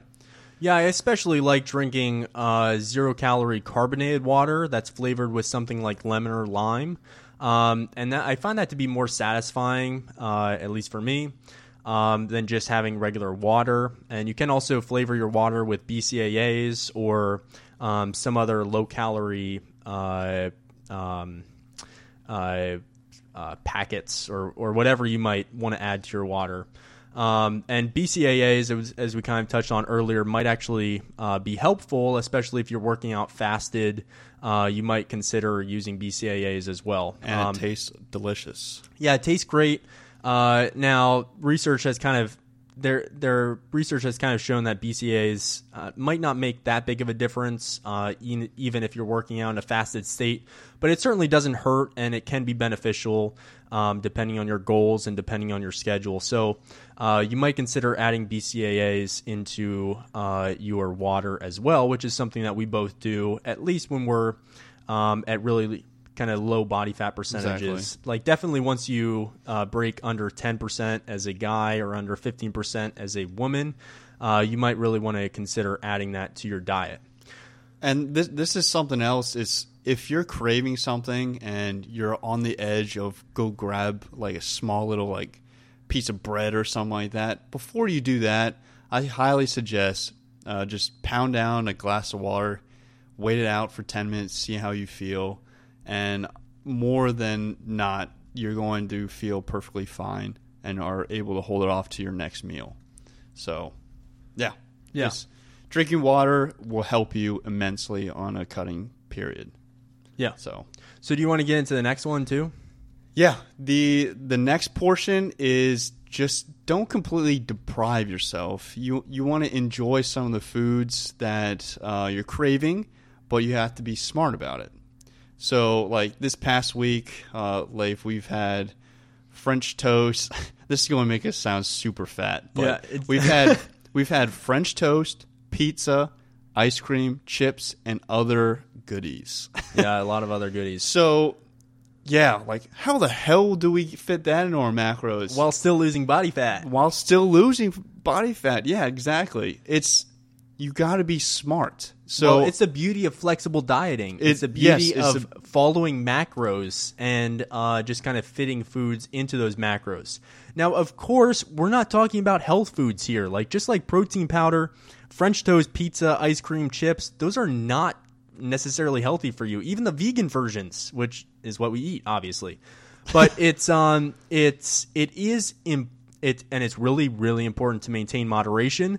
Yeah, I especially like drinking uh, zero calorie carbonated water that's flavored with something like lemon or lime, um, and that, I find that to be more satisfying, uh, at least for me. Um, than just having regular water, and you can also flavor your water with BCAAs or um, some other low calorie uh, um, uh, uh, packets or, or whatever you might want to add to your water. Um, and BCAAs, as, as we kind of touched on earlier, might actually uh, be helpful, especially if you're working out fasted. Uh, you might consider using BCAAs as well.
and
Um,
it tastes delicious.
yeah, it tastes great. Uh, now, research has kind of their their research has kind of shown that BCAAs uh, might not make that big of a difference, uh, even if you're working out in a fasted state. But it certainly doesn't hurt, and it can be beneficial um, depending on your goals and depending on your schedule. So, uh, you might consider adding BCAAs into uh, your water as well, which is something that we both do, at least when we're um, at really kind of low body fat percentages. Like definitely once you uh, break under 10% as a guy or under 15% as a woman, uh, you might really want to consider adding that to your diet.
And this this is something else. Is if you're craving something and you're on the edge of go grab like a small little like piece of bread or something like that. Before you do that, I highly suggest uh, just pound down a glass of water, wait it out for ten minutes, see how you feel, and more than not, you're going to feel perfectly fine and are able to hold it off to your next meal. So, yeah,
Yeah.
Drinking water will help you immensely on a cutting period.
Yeah.
So,
So do you want to get into the next one too?
yeah, the the next portion is just don't completely deprive yourself. You you want to enjoy some of the foods that uh, you're craving, but you have to be smart about it. So, like this past week, uh, Leif, we've had French toast. this is going to make us sound super fat, but
Yeah,
we've had we've had French toast, pizza, ice cream, chips, and other goodies.
Yeah, a lot of other goodies.
So, yeah, like how the hell do we fit that into our macros
While still losing body fat.
while still losing body fat? Yeah, exactly. It's you got to be smart. So
well, it's the beauty of flexible dieting. it's the beauty
yes,
of following macros and uh, just kind of fitting foods into those macros. Now, of course, we're not talking about health foods here. Like just like protein powder, French toast, pizza, ice cream, chips, those are not necessarily healthy for you. Even the vegan versions, which is what we eat, obviously. But it's um it's it is Im- it and it's really really important to maintain moderation,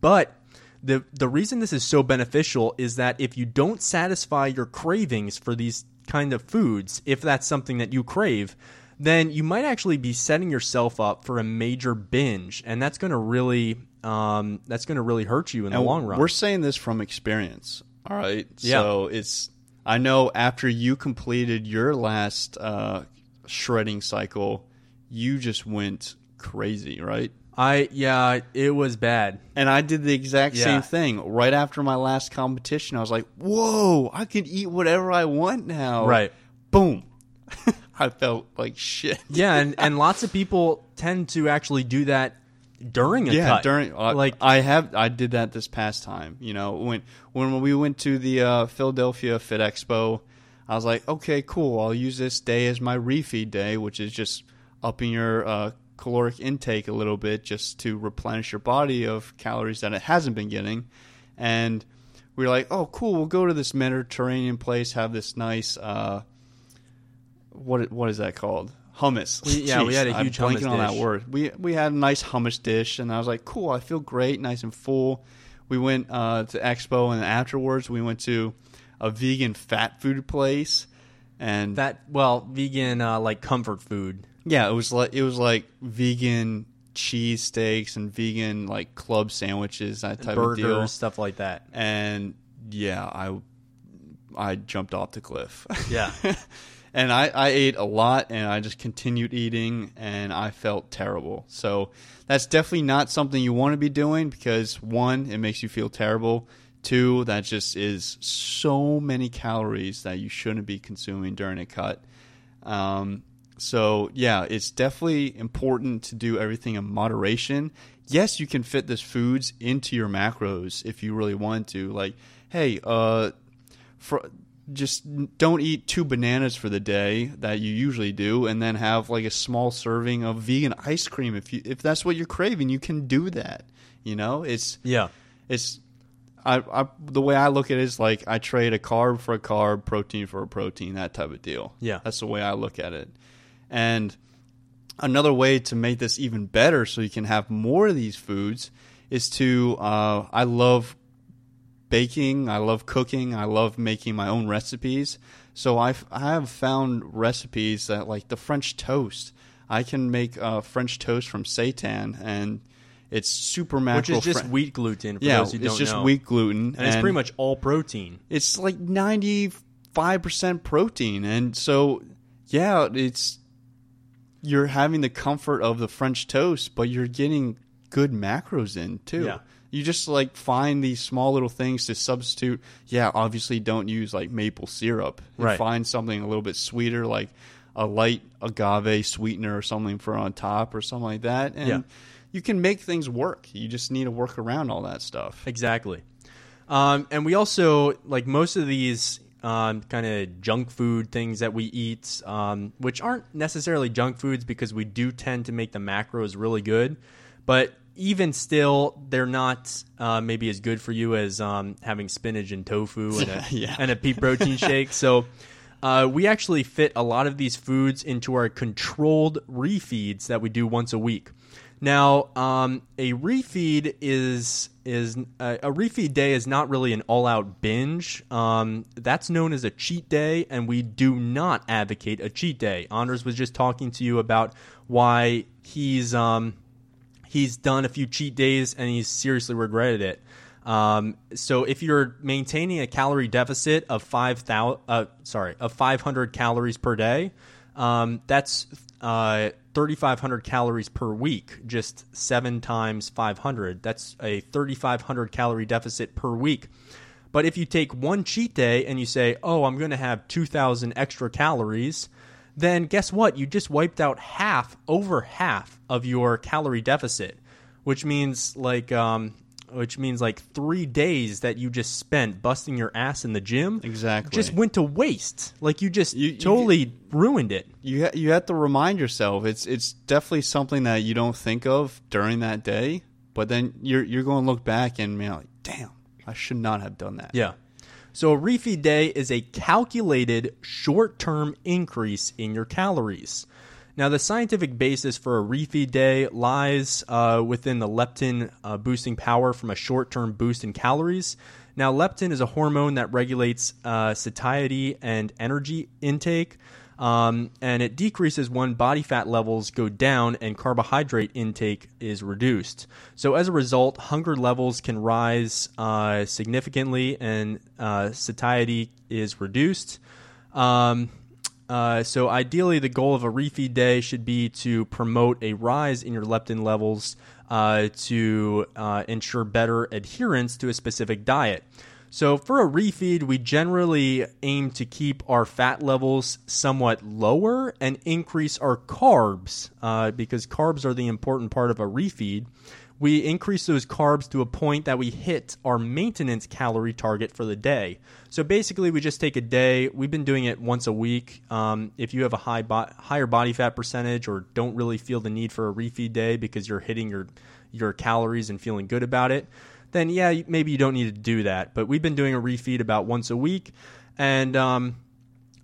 but the the reason this is so beneficial is that if you don't satisfy your cravings for these kind of foods, if that's something that you crave, then you might actually be setting yourself up for a major binge, and that's going to really um, that's going to really hurt you in the long run.
We're saying this from experience. All right.
Yeah.
So it's I know after you completed your last uh, shredding cycle, you just went crazy, right?
I yeah, it was bad.
And I did the exact
Yeah.
same thing. Right after my last competition, I was like, "Whoa, I can eat whatever I want now."
Right.
Boom. I felt like shit.
Yeah, and, and lots of people tend to actually do that during a
yeah
cut.
during uh,
like
i have i did that this past time you know when when we went to the uh, philadelphia fit expo i was like okay cool i'll use this day as my refeed day which is just upping your uh, caloric intake a little bit just to replenish your body of calories that it hasn't been getting and we were like oh cool we'll go to this mediterranean place have this nice uh, what what is that called? Hummus.
We- yeah, we had a
I'm
huge
blanking
hummus
on that word. We we had a nice hummus dish, and I was like, cool. I feel great, nice and full. We went uh, to Expo, and afterwards we went to a vegan fat food place, and
that well, vegan uh, like comfort food.
yeah, it was like it was like vegan cheese steaks and vegan like club sandwiches, that type of deal.
stuff like that.
And yeah, I I jumped off the cliff.
Yeah.
and I, I ate a lot and I just continued eating and I felt terrible. So that's definitely not something you want to be doing because one, it makes you feel terrible. Two, that just is so many calories that you shouldn't be consuming during a cut. Um, so yeah, it's definitely important to do everything in moderation. Yes, you can fit this foods into your macros if you really want to. Like, hey, uh, for just don't eat two bananas for the day that you usually do and then have like a small serving of vegan ice cream if you if that's what you're craving you can do that you know it's
Yeah.
it's I, I the way I look at it is like I trade a carb for a carb, protein for a protein, that type of deal.
Yeah.
That's the way I look at it. And another way to make this even better so you can have more of these foods is to uh, I love baking, I love cooking, I love making my own recipes. So I've, I have found recipes that like the French toast. I can make uh, French toast from seitan and it's super macro
Which is just
friend-
wheat gluten for
yeah,
those who
it's just
know.
wheat gluten,
and, it's pretty much all protein.
it's like ninety five percent protein, and so yeah, it's you're having the comfort of the French toast, but you're getting good macros in too.
Yeah.
You just like find these small little things to substitute. Yeah, obviously don't use like maple syrup.
Right.
Find something a little bit sweeter, like a light agave sweetener or something for on top or something like that. And
Yeah.
you can make things work. You just need to work around all that stuff.
Exactly. Um, and we also like most of these um, kind of junk food things that we eat, um, which aren't necessarily junk foods because we do tend to make the macros really good, but even still, they're not uh, maybe as good for you as um, having spinach and tofu and a,
Yeah.
and a pea protein shake. So. Uh, we actually fit a lot of these foods into our controlled refeeds that we do once a week. Now, um, a refeed is is uh, a refeed day is not really an all out binge. Um, that's known as a cheat day, and we do not advocate a cheat day. Anders was just talking to you about why he's um, he's done a few cheat days and he's seriously regretted it. Um, so if you're maintaining a calorie deficit of five thousand, uh, sorry, of 500 calories per day, um, that's uh, 3,500 calories per week. Just seven times 500. That's a 3,500 calorie deficit per week. But if you take one cheat day and you say, "Oh, I'm going to have 2,000 extra calories," then guess what? You just wiped out half, over half of your calorie deficit, which means like, um, which means like three days that you just spent busting your ass in the gym,
Exactly.
just went to waste. Like you just
You- you-
totally ruined it.
you ha- you have to remind yourself it's it's definitely something that you don't think of during that day, but then you're you're going to look back and be like, damn, I should not have done that.
Yeah. So a refeed day is a calculated short-term increase in your calories. Now, the scientific basis for a refeed day lies uh, within the leptin uh, boosting power from a short term boost in calories. Now, leptin is a hormone that regulates uh, satiety and energy intake. Um, and it decreases when body fat levels go down and carbohydrate intake is reduced. So, as a result, hunger levels can rise uh, significantly and uh, satiety is reduced. Um, uh, so, ideally, the goal of a refeed day should be to promote a rise in your leptin levels uh, to uh, ensure better adherence to a specific diet. So, for a refeed, we generally aim to keep our fat levels somewhat lower and increase our carbs uh, because carbs are the important part of a refeed. We increase those carbs to a point that we hit our maintenance calorie target for the day. So basically, we just take a day. We've been doing it once a week. Um, if you have a high bo- higher body fat percentage or don't really feel the need for a refeed day because you're hitting your your calories and feeling good about it, then yeah, maybe you don't need to do that. But we've been doing a refeed about once a week, and um,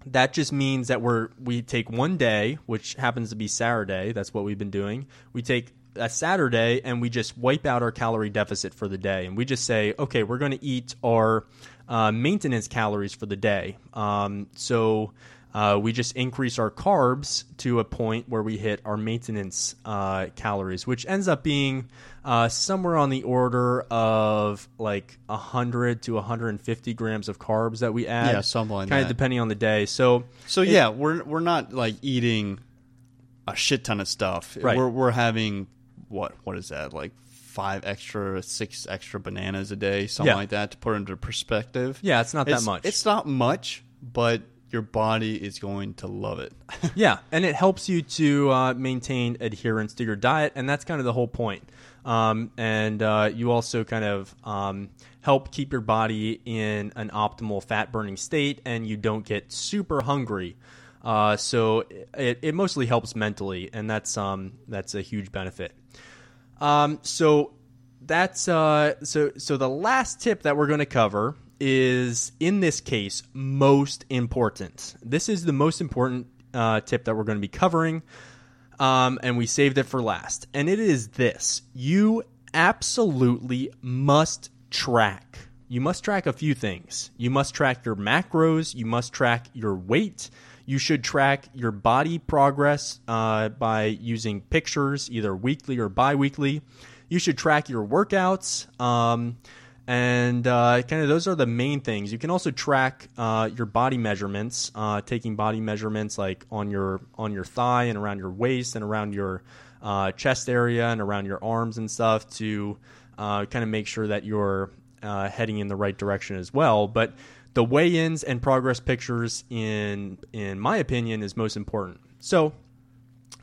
that just means that we're we take one day, which happens to be Saturday. That's what we've been doing. We take a Saturday and we just wipe out our calorie deficit for the day, and we just say, okay, we're going to eat our uh, maintenance calories for the day. Um, so uh, we just increase our carbs to a point where we hit our maintenance uh, calories, which ends up being uh, somewhere on the order of like 100 to 150 grams of carbs that we add.
Yeah, something like
kind of depending on the day. So,
So yeah, we're we're not like eating a shit ton of stuff.
Right.
We're we're having what what is that like five extra, six extra bananas a day, something
Yeah.
like that, to put into perspective.
yeah, it's not that much.
It's not much, but your body is going to love it.
yeah, and it helps you to uh, maintain adherence to your diet, and that's kind of the whole point. Um, and uh, you also kind of um, help keep your body in an optimal fat burning state, and you don't get super hungry. Uh, so it, it mostly helps mentally, and that's um, that's a huge benefit. Um, so that's uh, so so the last tip that we're going to cover is in this case most important. This is the most important uh, tip that we're going to be covering, um, and we saved it for last. And it is this: you absolutely must track. You must track a few things. You must track your macros. You must track your weight. You should track your body progress uh, by using pictures, either weekly or bi weekly. You should track your workouts. Um, and uh, kind of those are the main things. You can also track uh, your body measurements, uh, taking body measurements like on your on your thigh and around your waist and around your uh, chest area and around your arms and stuff to uh, kind of make sure that you're heading in the right direction as well. But the weigh-ins and progress pictures, in in my opinion, is most important. So,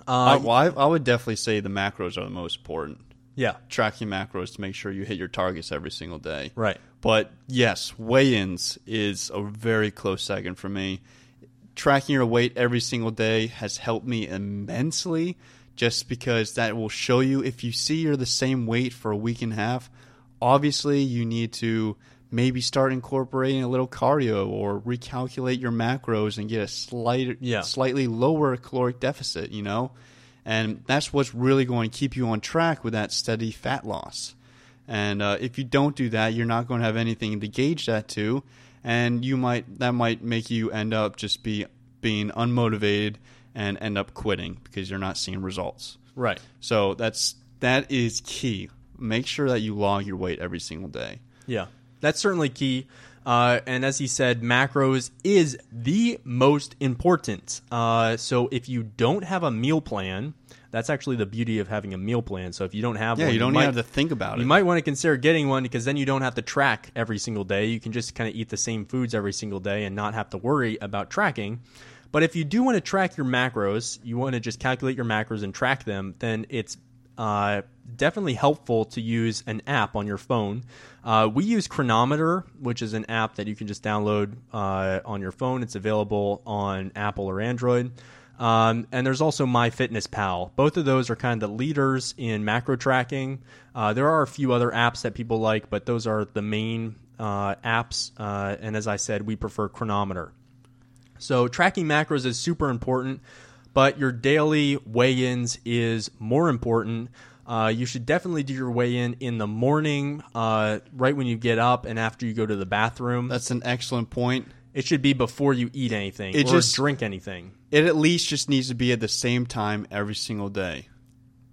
I,
uh,
well, I, I would definitely say the macros are the most important.
Yeah,
Tracking macros to make sure you hit your targets every single day.
right,
But yes, weigh-ins is a very close second for me. Tracking your weight every single day has helped me immensely just because that will show you if you see you're the same weight for a week and a half, obviously you need to maybe start incorporating a little cardio or recalculate your macros and get a slight
Yeah.
slightly lower caloric deficit, you know? And that's what's really going to keep you on track with that steady fat loss. And uh, if you don't do that, you're not going to have anything to gauge that to, and you might that might make you end up just be being unmotivated and end up quitting because you're not seeing results.
right.
So that's that is key. Make sure that you log your weight every single day.
Yeah, that's certainly key. Uh, and as he said, macros is the most important. Uh, so if you don't have a meal plan, that's actually the beauty of having a meal plan. So if you don't have
Yeah,
one,
you don't
might,
have to think about
You
it.
might want to consider getting one because then you don't have to track every single day. You can just kind of eat the same foods every single day and not have to worry about tracking. But if you do want to track your macros, you want to just calculate your macros and track them, then it's uh, definitely helpful to use an app on your phone. Uh, we use Cronometer, which is an app that you can just download uh, on your phone. It's available on Apple or Android. Um, and there's also MyFitnessPal. Both of those are kind of the leaders in macro tracking. Uh, there are a few other apps that people like, but those are the main uh, apps. Uh, and as I said, we prefer Cronometer. So tracking macros is super important. but your daily weigh-ins is more important. Uh, you should definitely do your weigh-in in the morning, uh, right when you get up and after you go to the bathroom.
That's an excellent point.
it should be before you eat anything
It
or
just-
drink anything.
It at least just needs to be at the same time every single day.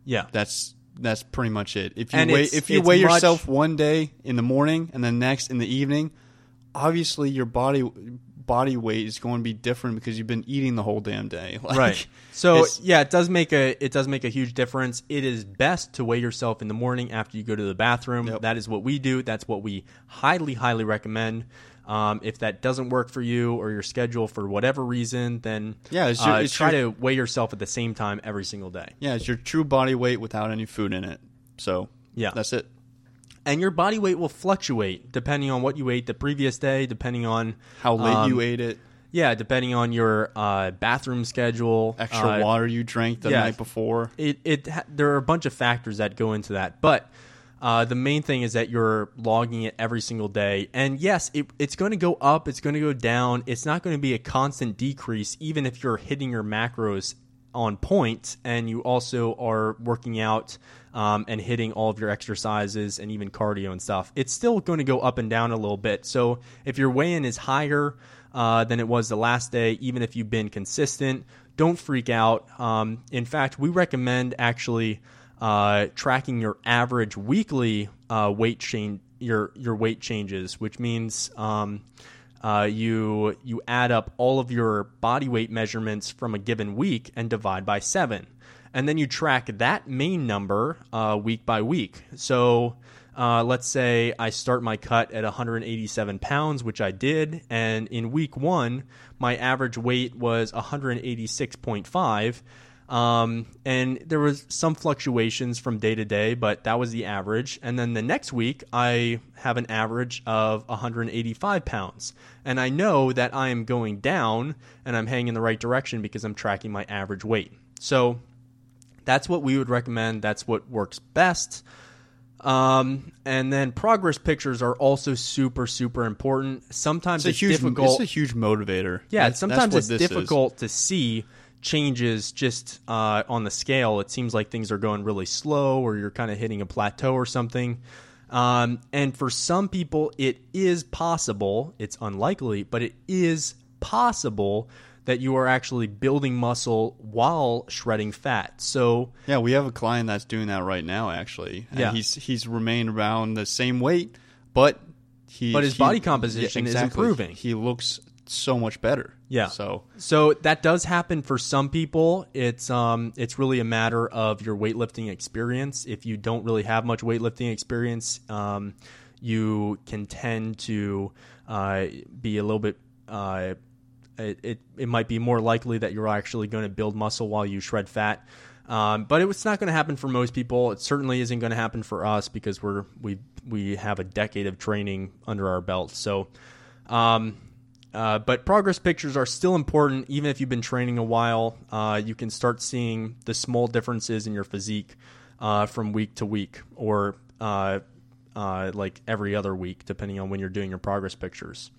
Yeah,
That's that's pretty much it. If you
And
weigh if you weigh
much-
yourself one day in the morning and then next in the evening, obviously your body body weight is going to be different because you've been eating the whole damn day. Like,
right. So yeah, it does make a it does make a huge difference. It is best to weigh yourself in the morning after you go to the bathroom.
Yep.
That is what we do. That's what we highly highly recommend. Um, if that doesn't work for you or your schedule for whatever reason, then
Yeah, it's your-
uh,
it's
try
your-
to weigh yourself at the same time every single day.
yeah, it's your true body weight without any food in it. So
Yeah.
that's it.
And your body weight will fluctuate depending on what you ate the previous day, depending on
How late
um,
you ate it,
Yeah, depending on your uh, bathroom schedule,
extra
uh,
water you drank the
yeah.
night before.
it it ha- there are a bunch of factors that go into that, but uh, the main thing is that you're logging it every single day. And yes, it, it's going to go up, it's going to go down. It's not going to be a constant decrease, even if you're hitting your macros on point and you also are working out um, and hitting all of your exercises and even cardio and stuff. It's still going to go up and down a little bit. So if your weigh in is higher uh, than it was the last day, even if you've been consistent, don't freak out. Um, in fact, we recommend actually uh, tracking your average weekly uh, weight change, your your weight changes, which means um, uh, you you add up all of your body weight measurements from a given week and divide by seven, and then you track that main number uh, week by week. So. Uh, let's say I start my cut at 187 pounds, which I did, and in week one, my average weight was 186.5. Um, and there was some fluctuations from day to day, but that was the average. And then the next week, I have an average of 185 pounds. And I know that I am going down and I'm heading in the right direction because I'm tracking my average weight. So that's what we would recommend. That's what works best. Um, and then progress pictures are also super, super important. Sometimes
It's
it's,
a huge
difficult.
It's a huge motivator.
Yeah,
That's-
sometimes
that's
it's
this is.
difficult to see changes just uh, on the scale. It seems like things are going really slow, or you're kind of hitting a plateau or something. Um, and for some people, it is possible. It's unlikely, but it is possible that you are actually building muscle while shredding fat. So
Yeah, we have a client that's doing that right now. Actually, and
Yeah.
he's he's remained around the same weight, but he
But his
he-
body composition is improving.
He looks so much better.
Yeah.
So
So that does happen for some people. It's um it's really a matter of your weightlifting experience. If you don't really have much weightlifting experience, um, you can tend to uh, be a little bit uh, it, it it might be more likely that you're actually going to build muscle while you shred fat. Um, but it's not going to happen for most people. It certainly isn't going to happen for us because we're we we have a decade of training under our belt. So, um, uh, but progress pictures are still important, even if you've been training a while. Uh, you can start seeing the small differences in your physique uh, from week to week, or uh, uh, like every other week, depending on when you're doing your progress pictures.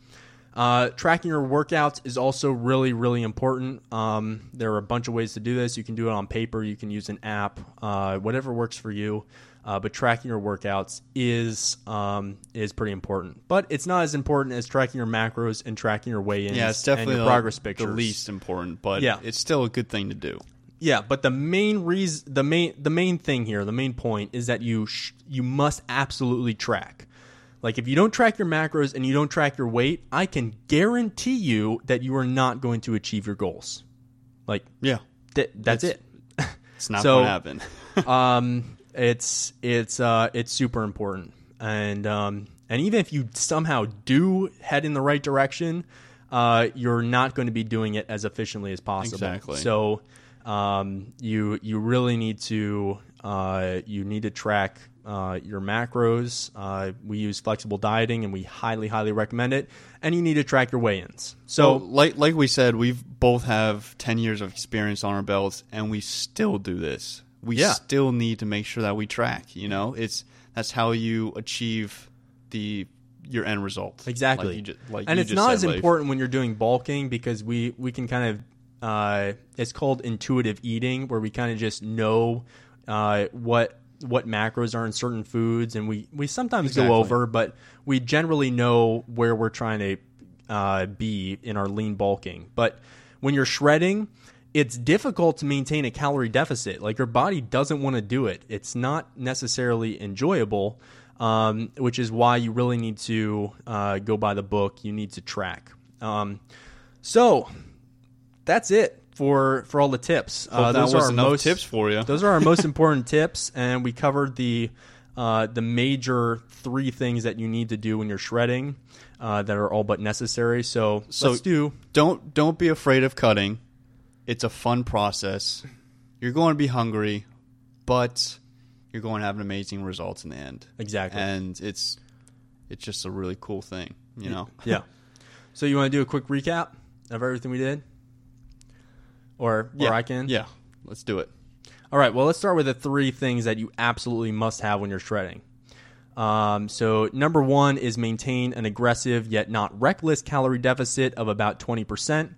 Uh, tracking your workouts is also really, really important. Um, there are a bunch of ways to do this. You can do it on paper, you can use an app, uh, whatever works for you. Uh, but tracking your workouts is um, is pretty important. But it's not as important as tracking your macros and tracking your weigh-ins
yeah, it's definitely
and your
the-
progress pictures.
the least important, but
Yeah.
it's still a good thing to do.
Yeah, but the main reason, the main, the main thing here, the main point is that you sh- you must absolutely track. Like if you don't track your macros and you don't track your weight, I can guarantee you that you are not going to achieve your goals. Like
Yeah,
th- that's
It's-
it.
it's not
So-
going to happen.
um, it's it's uh, it's super important, and um, and even if you somehow do head in the right direction, uh, you're not going to be doing it as efficiently as possible.
Exactly.
So um, you you really need to uh, you need to track uh, your macros. Uh, we use flexible dieting, and we highly highly recommend it. And you need to track your weigh-ins.
So,
So
like like we said, we've both have ten years of experience on our belts, and we still do this. We
Yeah.
still need to make sure that we track. You know, it's that's how you achieve the your end result.
Exactly.
Like you ju- like
and it's
just
not as important when you're doing bulking because we we can kind of uh, it's called intuitive eating, where we kind of just know uh, what what macros are in certain foods, and we we sometimes
Exactly.
go over, but we generally know where we're trying to uh, be in our lean bulking. But when you're shredding, it's difficult to maintain a calorie deficit. Like your body doesn't want to do it. It's not necessarily enjoyable, um, which is why you really need to uh, go by the book. You need to track. Um, so that's it for for all the tips. Uh, those are our most
tips for you.
Those are our most important tips, and we covered the uh, the major three things that you need to do when you're shredding uh, that are all but necessary. So,
So-
let's do.
don't don't be afraid of cutting. It's a fun process. You're going to be hungry, but you're going to have an amazing results in the end.
Exactly.
And it's it's just a really cool thing, you know.
Yeah. So you want to do a quick recap of everything we did, or
yeah.
or I can.
Yeah. Let's do it.
All right. Well, let's start with the three things that you absolutely must have when you're shredding. Um, so number one is maintain an aggressive yet not reckless calorie deficit of about twenty percent.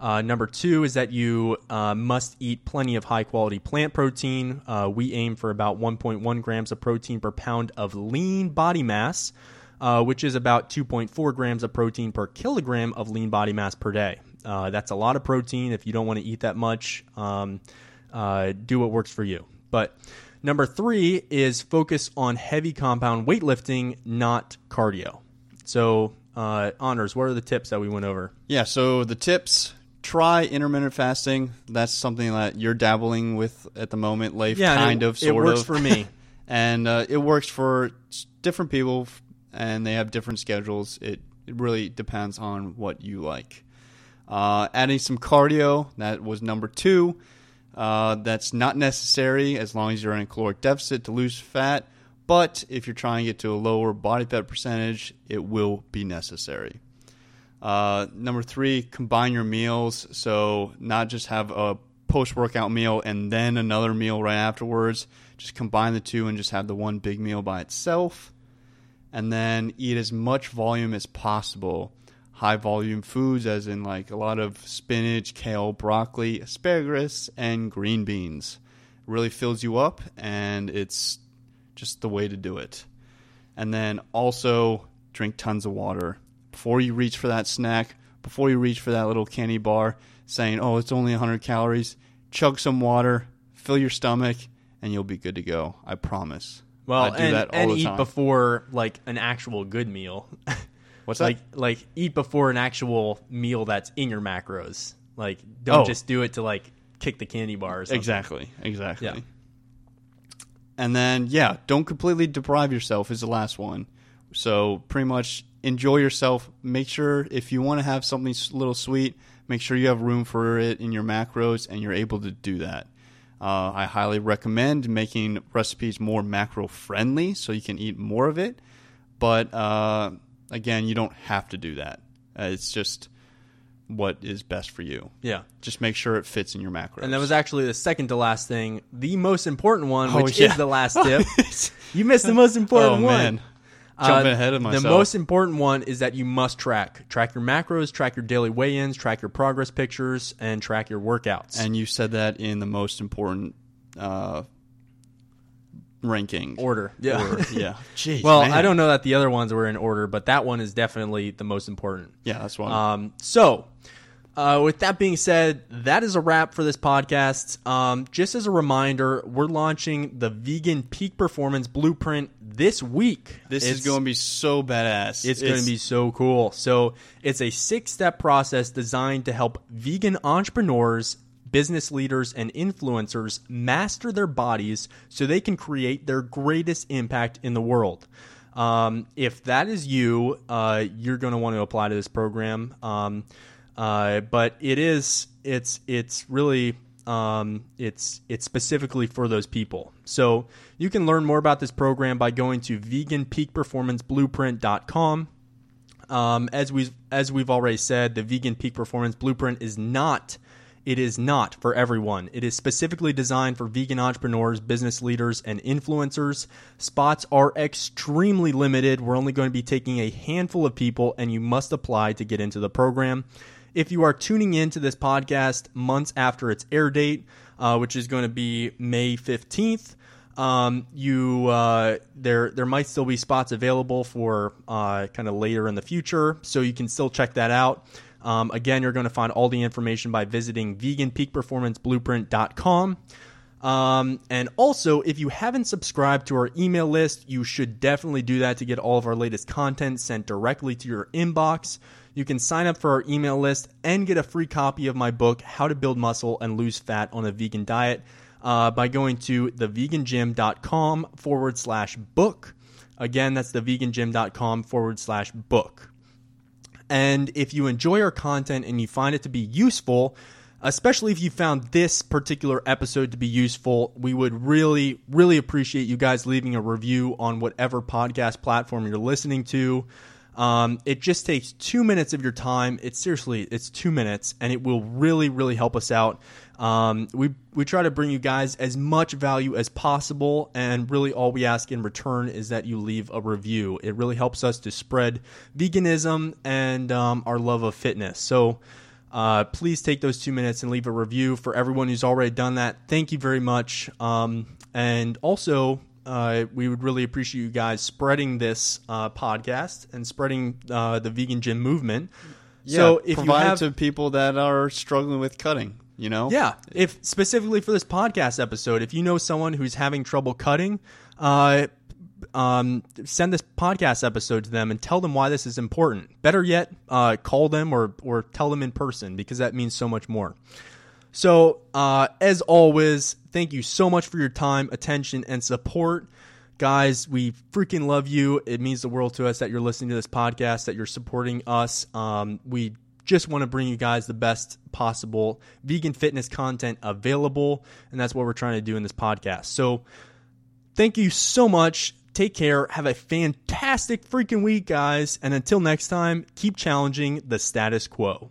Uh, number two is that you uh, must eat plenty of high quality plant protein. Uh, we aim for about 1.1 grams of protein per pound of lean body mass, uh, which is about 2.4 grams of protein per kilogram of lean body mass per day. Uh, that's a lot of protein. If you don't want to eat that much, um, uh, do what works for you. But number three is focus on heavy compound weightlifting, not cardio. So, uh, Anders, what are the tips that we went over?
Yeah, so the tips try intermittent fasting. That's something that you're dabbling with at the moment, Leif,
Yeah,
kind
it-
of,
it
sort
works
of.
for me.
and uh, it works for different people, and they have different schedules. It, it really depends on what you like. Uh, adding some cardio, that was number two. Uh, that's not necessary as long as you're in a caloric deficit to lose fat. But if you're trying to get to a lower body fat percentage, it will be necessary. Uh, number three, combine your meals. So not just have a post workout meal and then another meal right afterwards. Just combine the two and just have the one big meal by itself. And then eat as much volume as possible. High volume foods, as in like a lot of spinach, kale, broccoli, asparagus, and green beans. Really fills you up, and it's just the way to do it. And then also drink tons of water before you reach for that snack, before you reach for that little candy bar, saying, "Oh, it's only 100 calories." Chug some water, fill your stomach, and you'll be good to go. I promise.
Well,
I do
and,
that all
and eat
time.
before like an actual good meal.
What's that?
like like eat before an actual meal that's in your macros. Like don't
Oh.
just do it to like kick the candy bars.
Exactly. Exactly.
Yeah.
And then yeah, don't completely deprive yourself is the last one. So pretty much enjoy yourself. Make sure if you want to have something s- little sweet, make sure you have room for it in your macros and you're able to do that. Uh, I highly recommend making recipes more macro friendly so you can eat more of it. But uh, again, you don't have to do that. Uh, it's just what is best for you.
Yeah.
Just make sure it fits in your macros.
And that was actually the second to last thing, the most important one,
Oh,
which
yeah.
is the last tip. you missed the most important
oh
one.
man, jumping
Uh,
ahead of myself.
The most important one is that you must track. Track your macros, track your daily weigh-ins, track your progress pictures, and track your workouts.
and you said that in the most important uh, ranking
order. Yeah.
Or- yeah. Jeez,
well,
man.
I don't know that the other ones were in order, but that one is definitely the most important.
Yeah, that's why.
Um, so, uh, with that being said, that is a wrap for this podcast. Um, just as a reminder, we're launching the Vegan Peak Performance Blueprint this week.
this
It's-
is going to be so badass.
It's, going to be so cool. So, it's a six step process designed to help vegan entrepreneurs, business leaders, and influencers master their bodies so they can create their greatest impact in the world. Um, if that is you, uh, you're going to want to apply to this program. Um, uh, but it is it's it's really um, it's it's specifically for those people. So you can learn more about this program by going to veganpeakperformanceblueprint.com. Um, as we as we've already said, the Vegan Peak Performance Blueprint is not it is not for everyone. It is specifically designed for vegan entrepreneurs, business leaders, and influencers. Spots are extremely limited. We're only going to be taking a handful of people, and you must apply to get into the program. if you are tuning into this podcast months after its air date, uh, which is going to be May 15th, um, you uh, there there might still be spots available for uh, kind of later in the future, so you can still check that out. Um, again, you're going to find all the information by visiting veganpeakperformanceblueprint.com. Um, and also, if you haven't subscribed to our email list, you should definitely do that to get all of our latest content sent directly to your inbox. You can sign up for our email list and get a free copy of my book, How to Build Muscle and Lose Fat on a Vegan Diet, uh, by going to thevegangym.com forward slash book. Again, that's thevegangym.com forward slash book. And if you enjoy our content and you find it to be useful, especially if you found this particular episode to be useful, we would really, really appreciate you guys leaving a review on whatever podcast platform you're listening to. Um, it just takes two minutes of your time. It's seriously, it's two minutes, and it will really, really help us out. Um, we we try to bring you guys as much value as possible, and really all we ask in return is that you leave a review. It really helps us to spread veganism and um, our love of fitness. So. Uh, please take those two minutes and leave a review for everyone who's already done that. Thank you very much. Um, and also, uh, we would really appreciate you guys spreading this uh, podcast and spreading uh, the vegan gym movement.
Yeah,
so if you
provide
have,
to people that are struggling with cutting, you know?
yeah, if specifically for this podcast episode, if you know someone who's having trouble cutting, uh, um, send this podcast episode to them and tell them why this is important. Better yet, uh, call them or or tell them in person because that means so much more. So, uh, as always, thank you so much for your time, attention, and support. Guys, we freaking love you. It means the world to us that you're listening to this podcast, that you're supporting us. Um, we just want to bring you guys the best possible vegan fitness content available, and that's what we're trying to do in this podcast. So, thank you so much. Take care. Have a fantastic freaking week, guys. And until next time, keep challenging the status quo.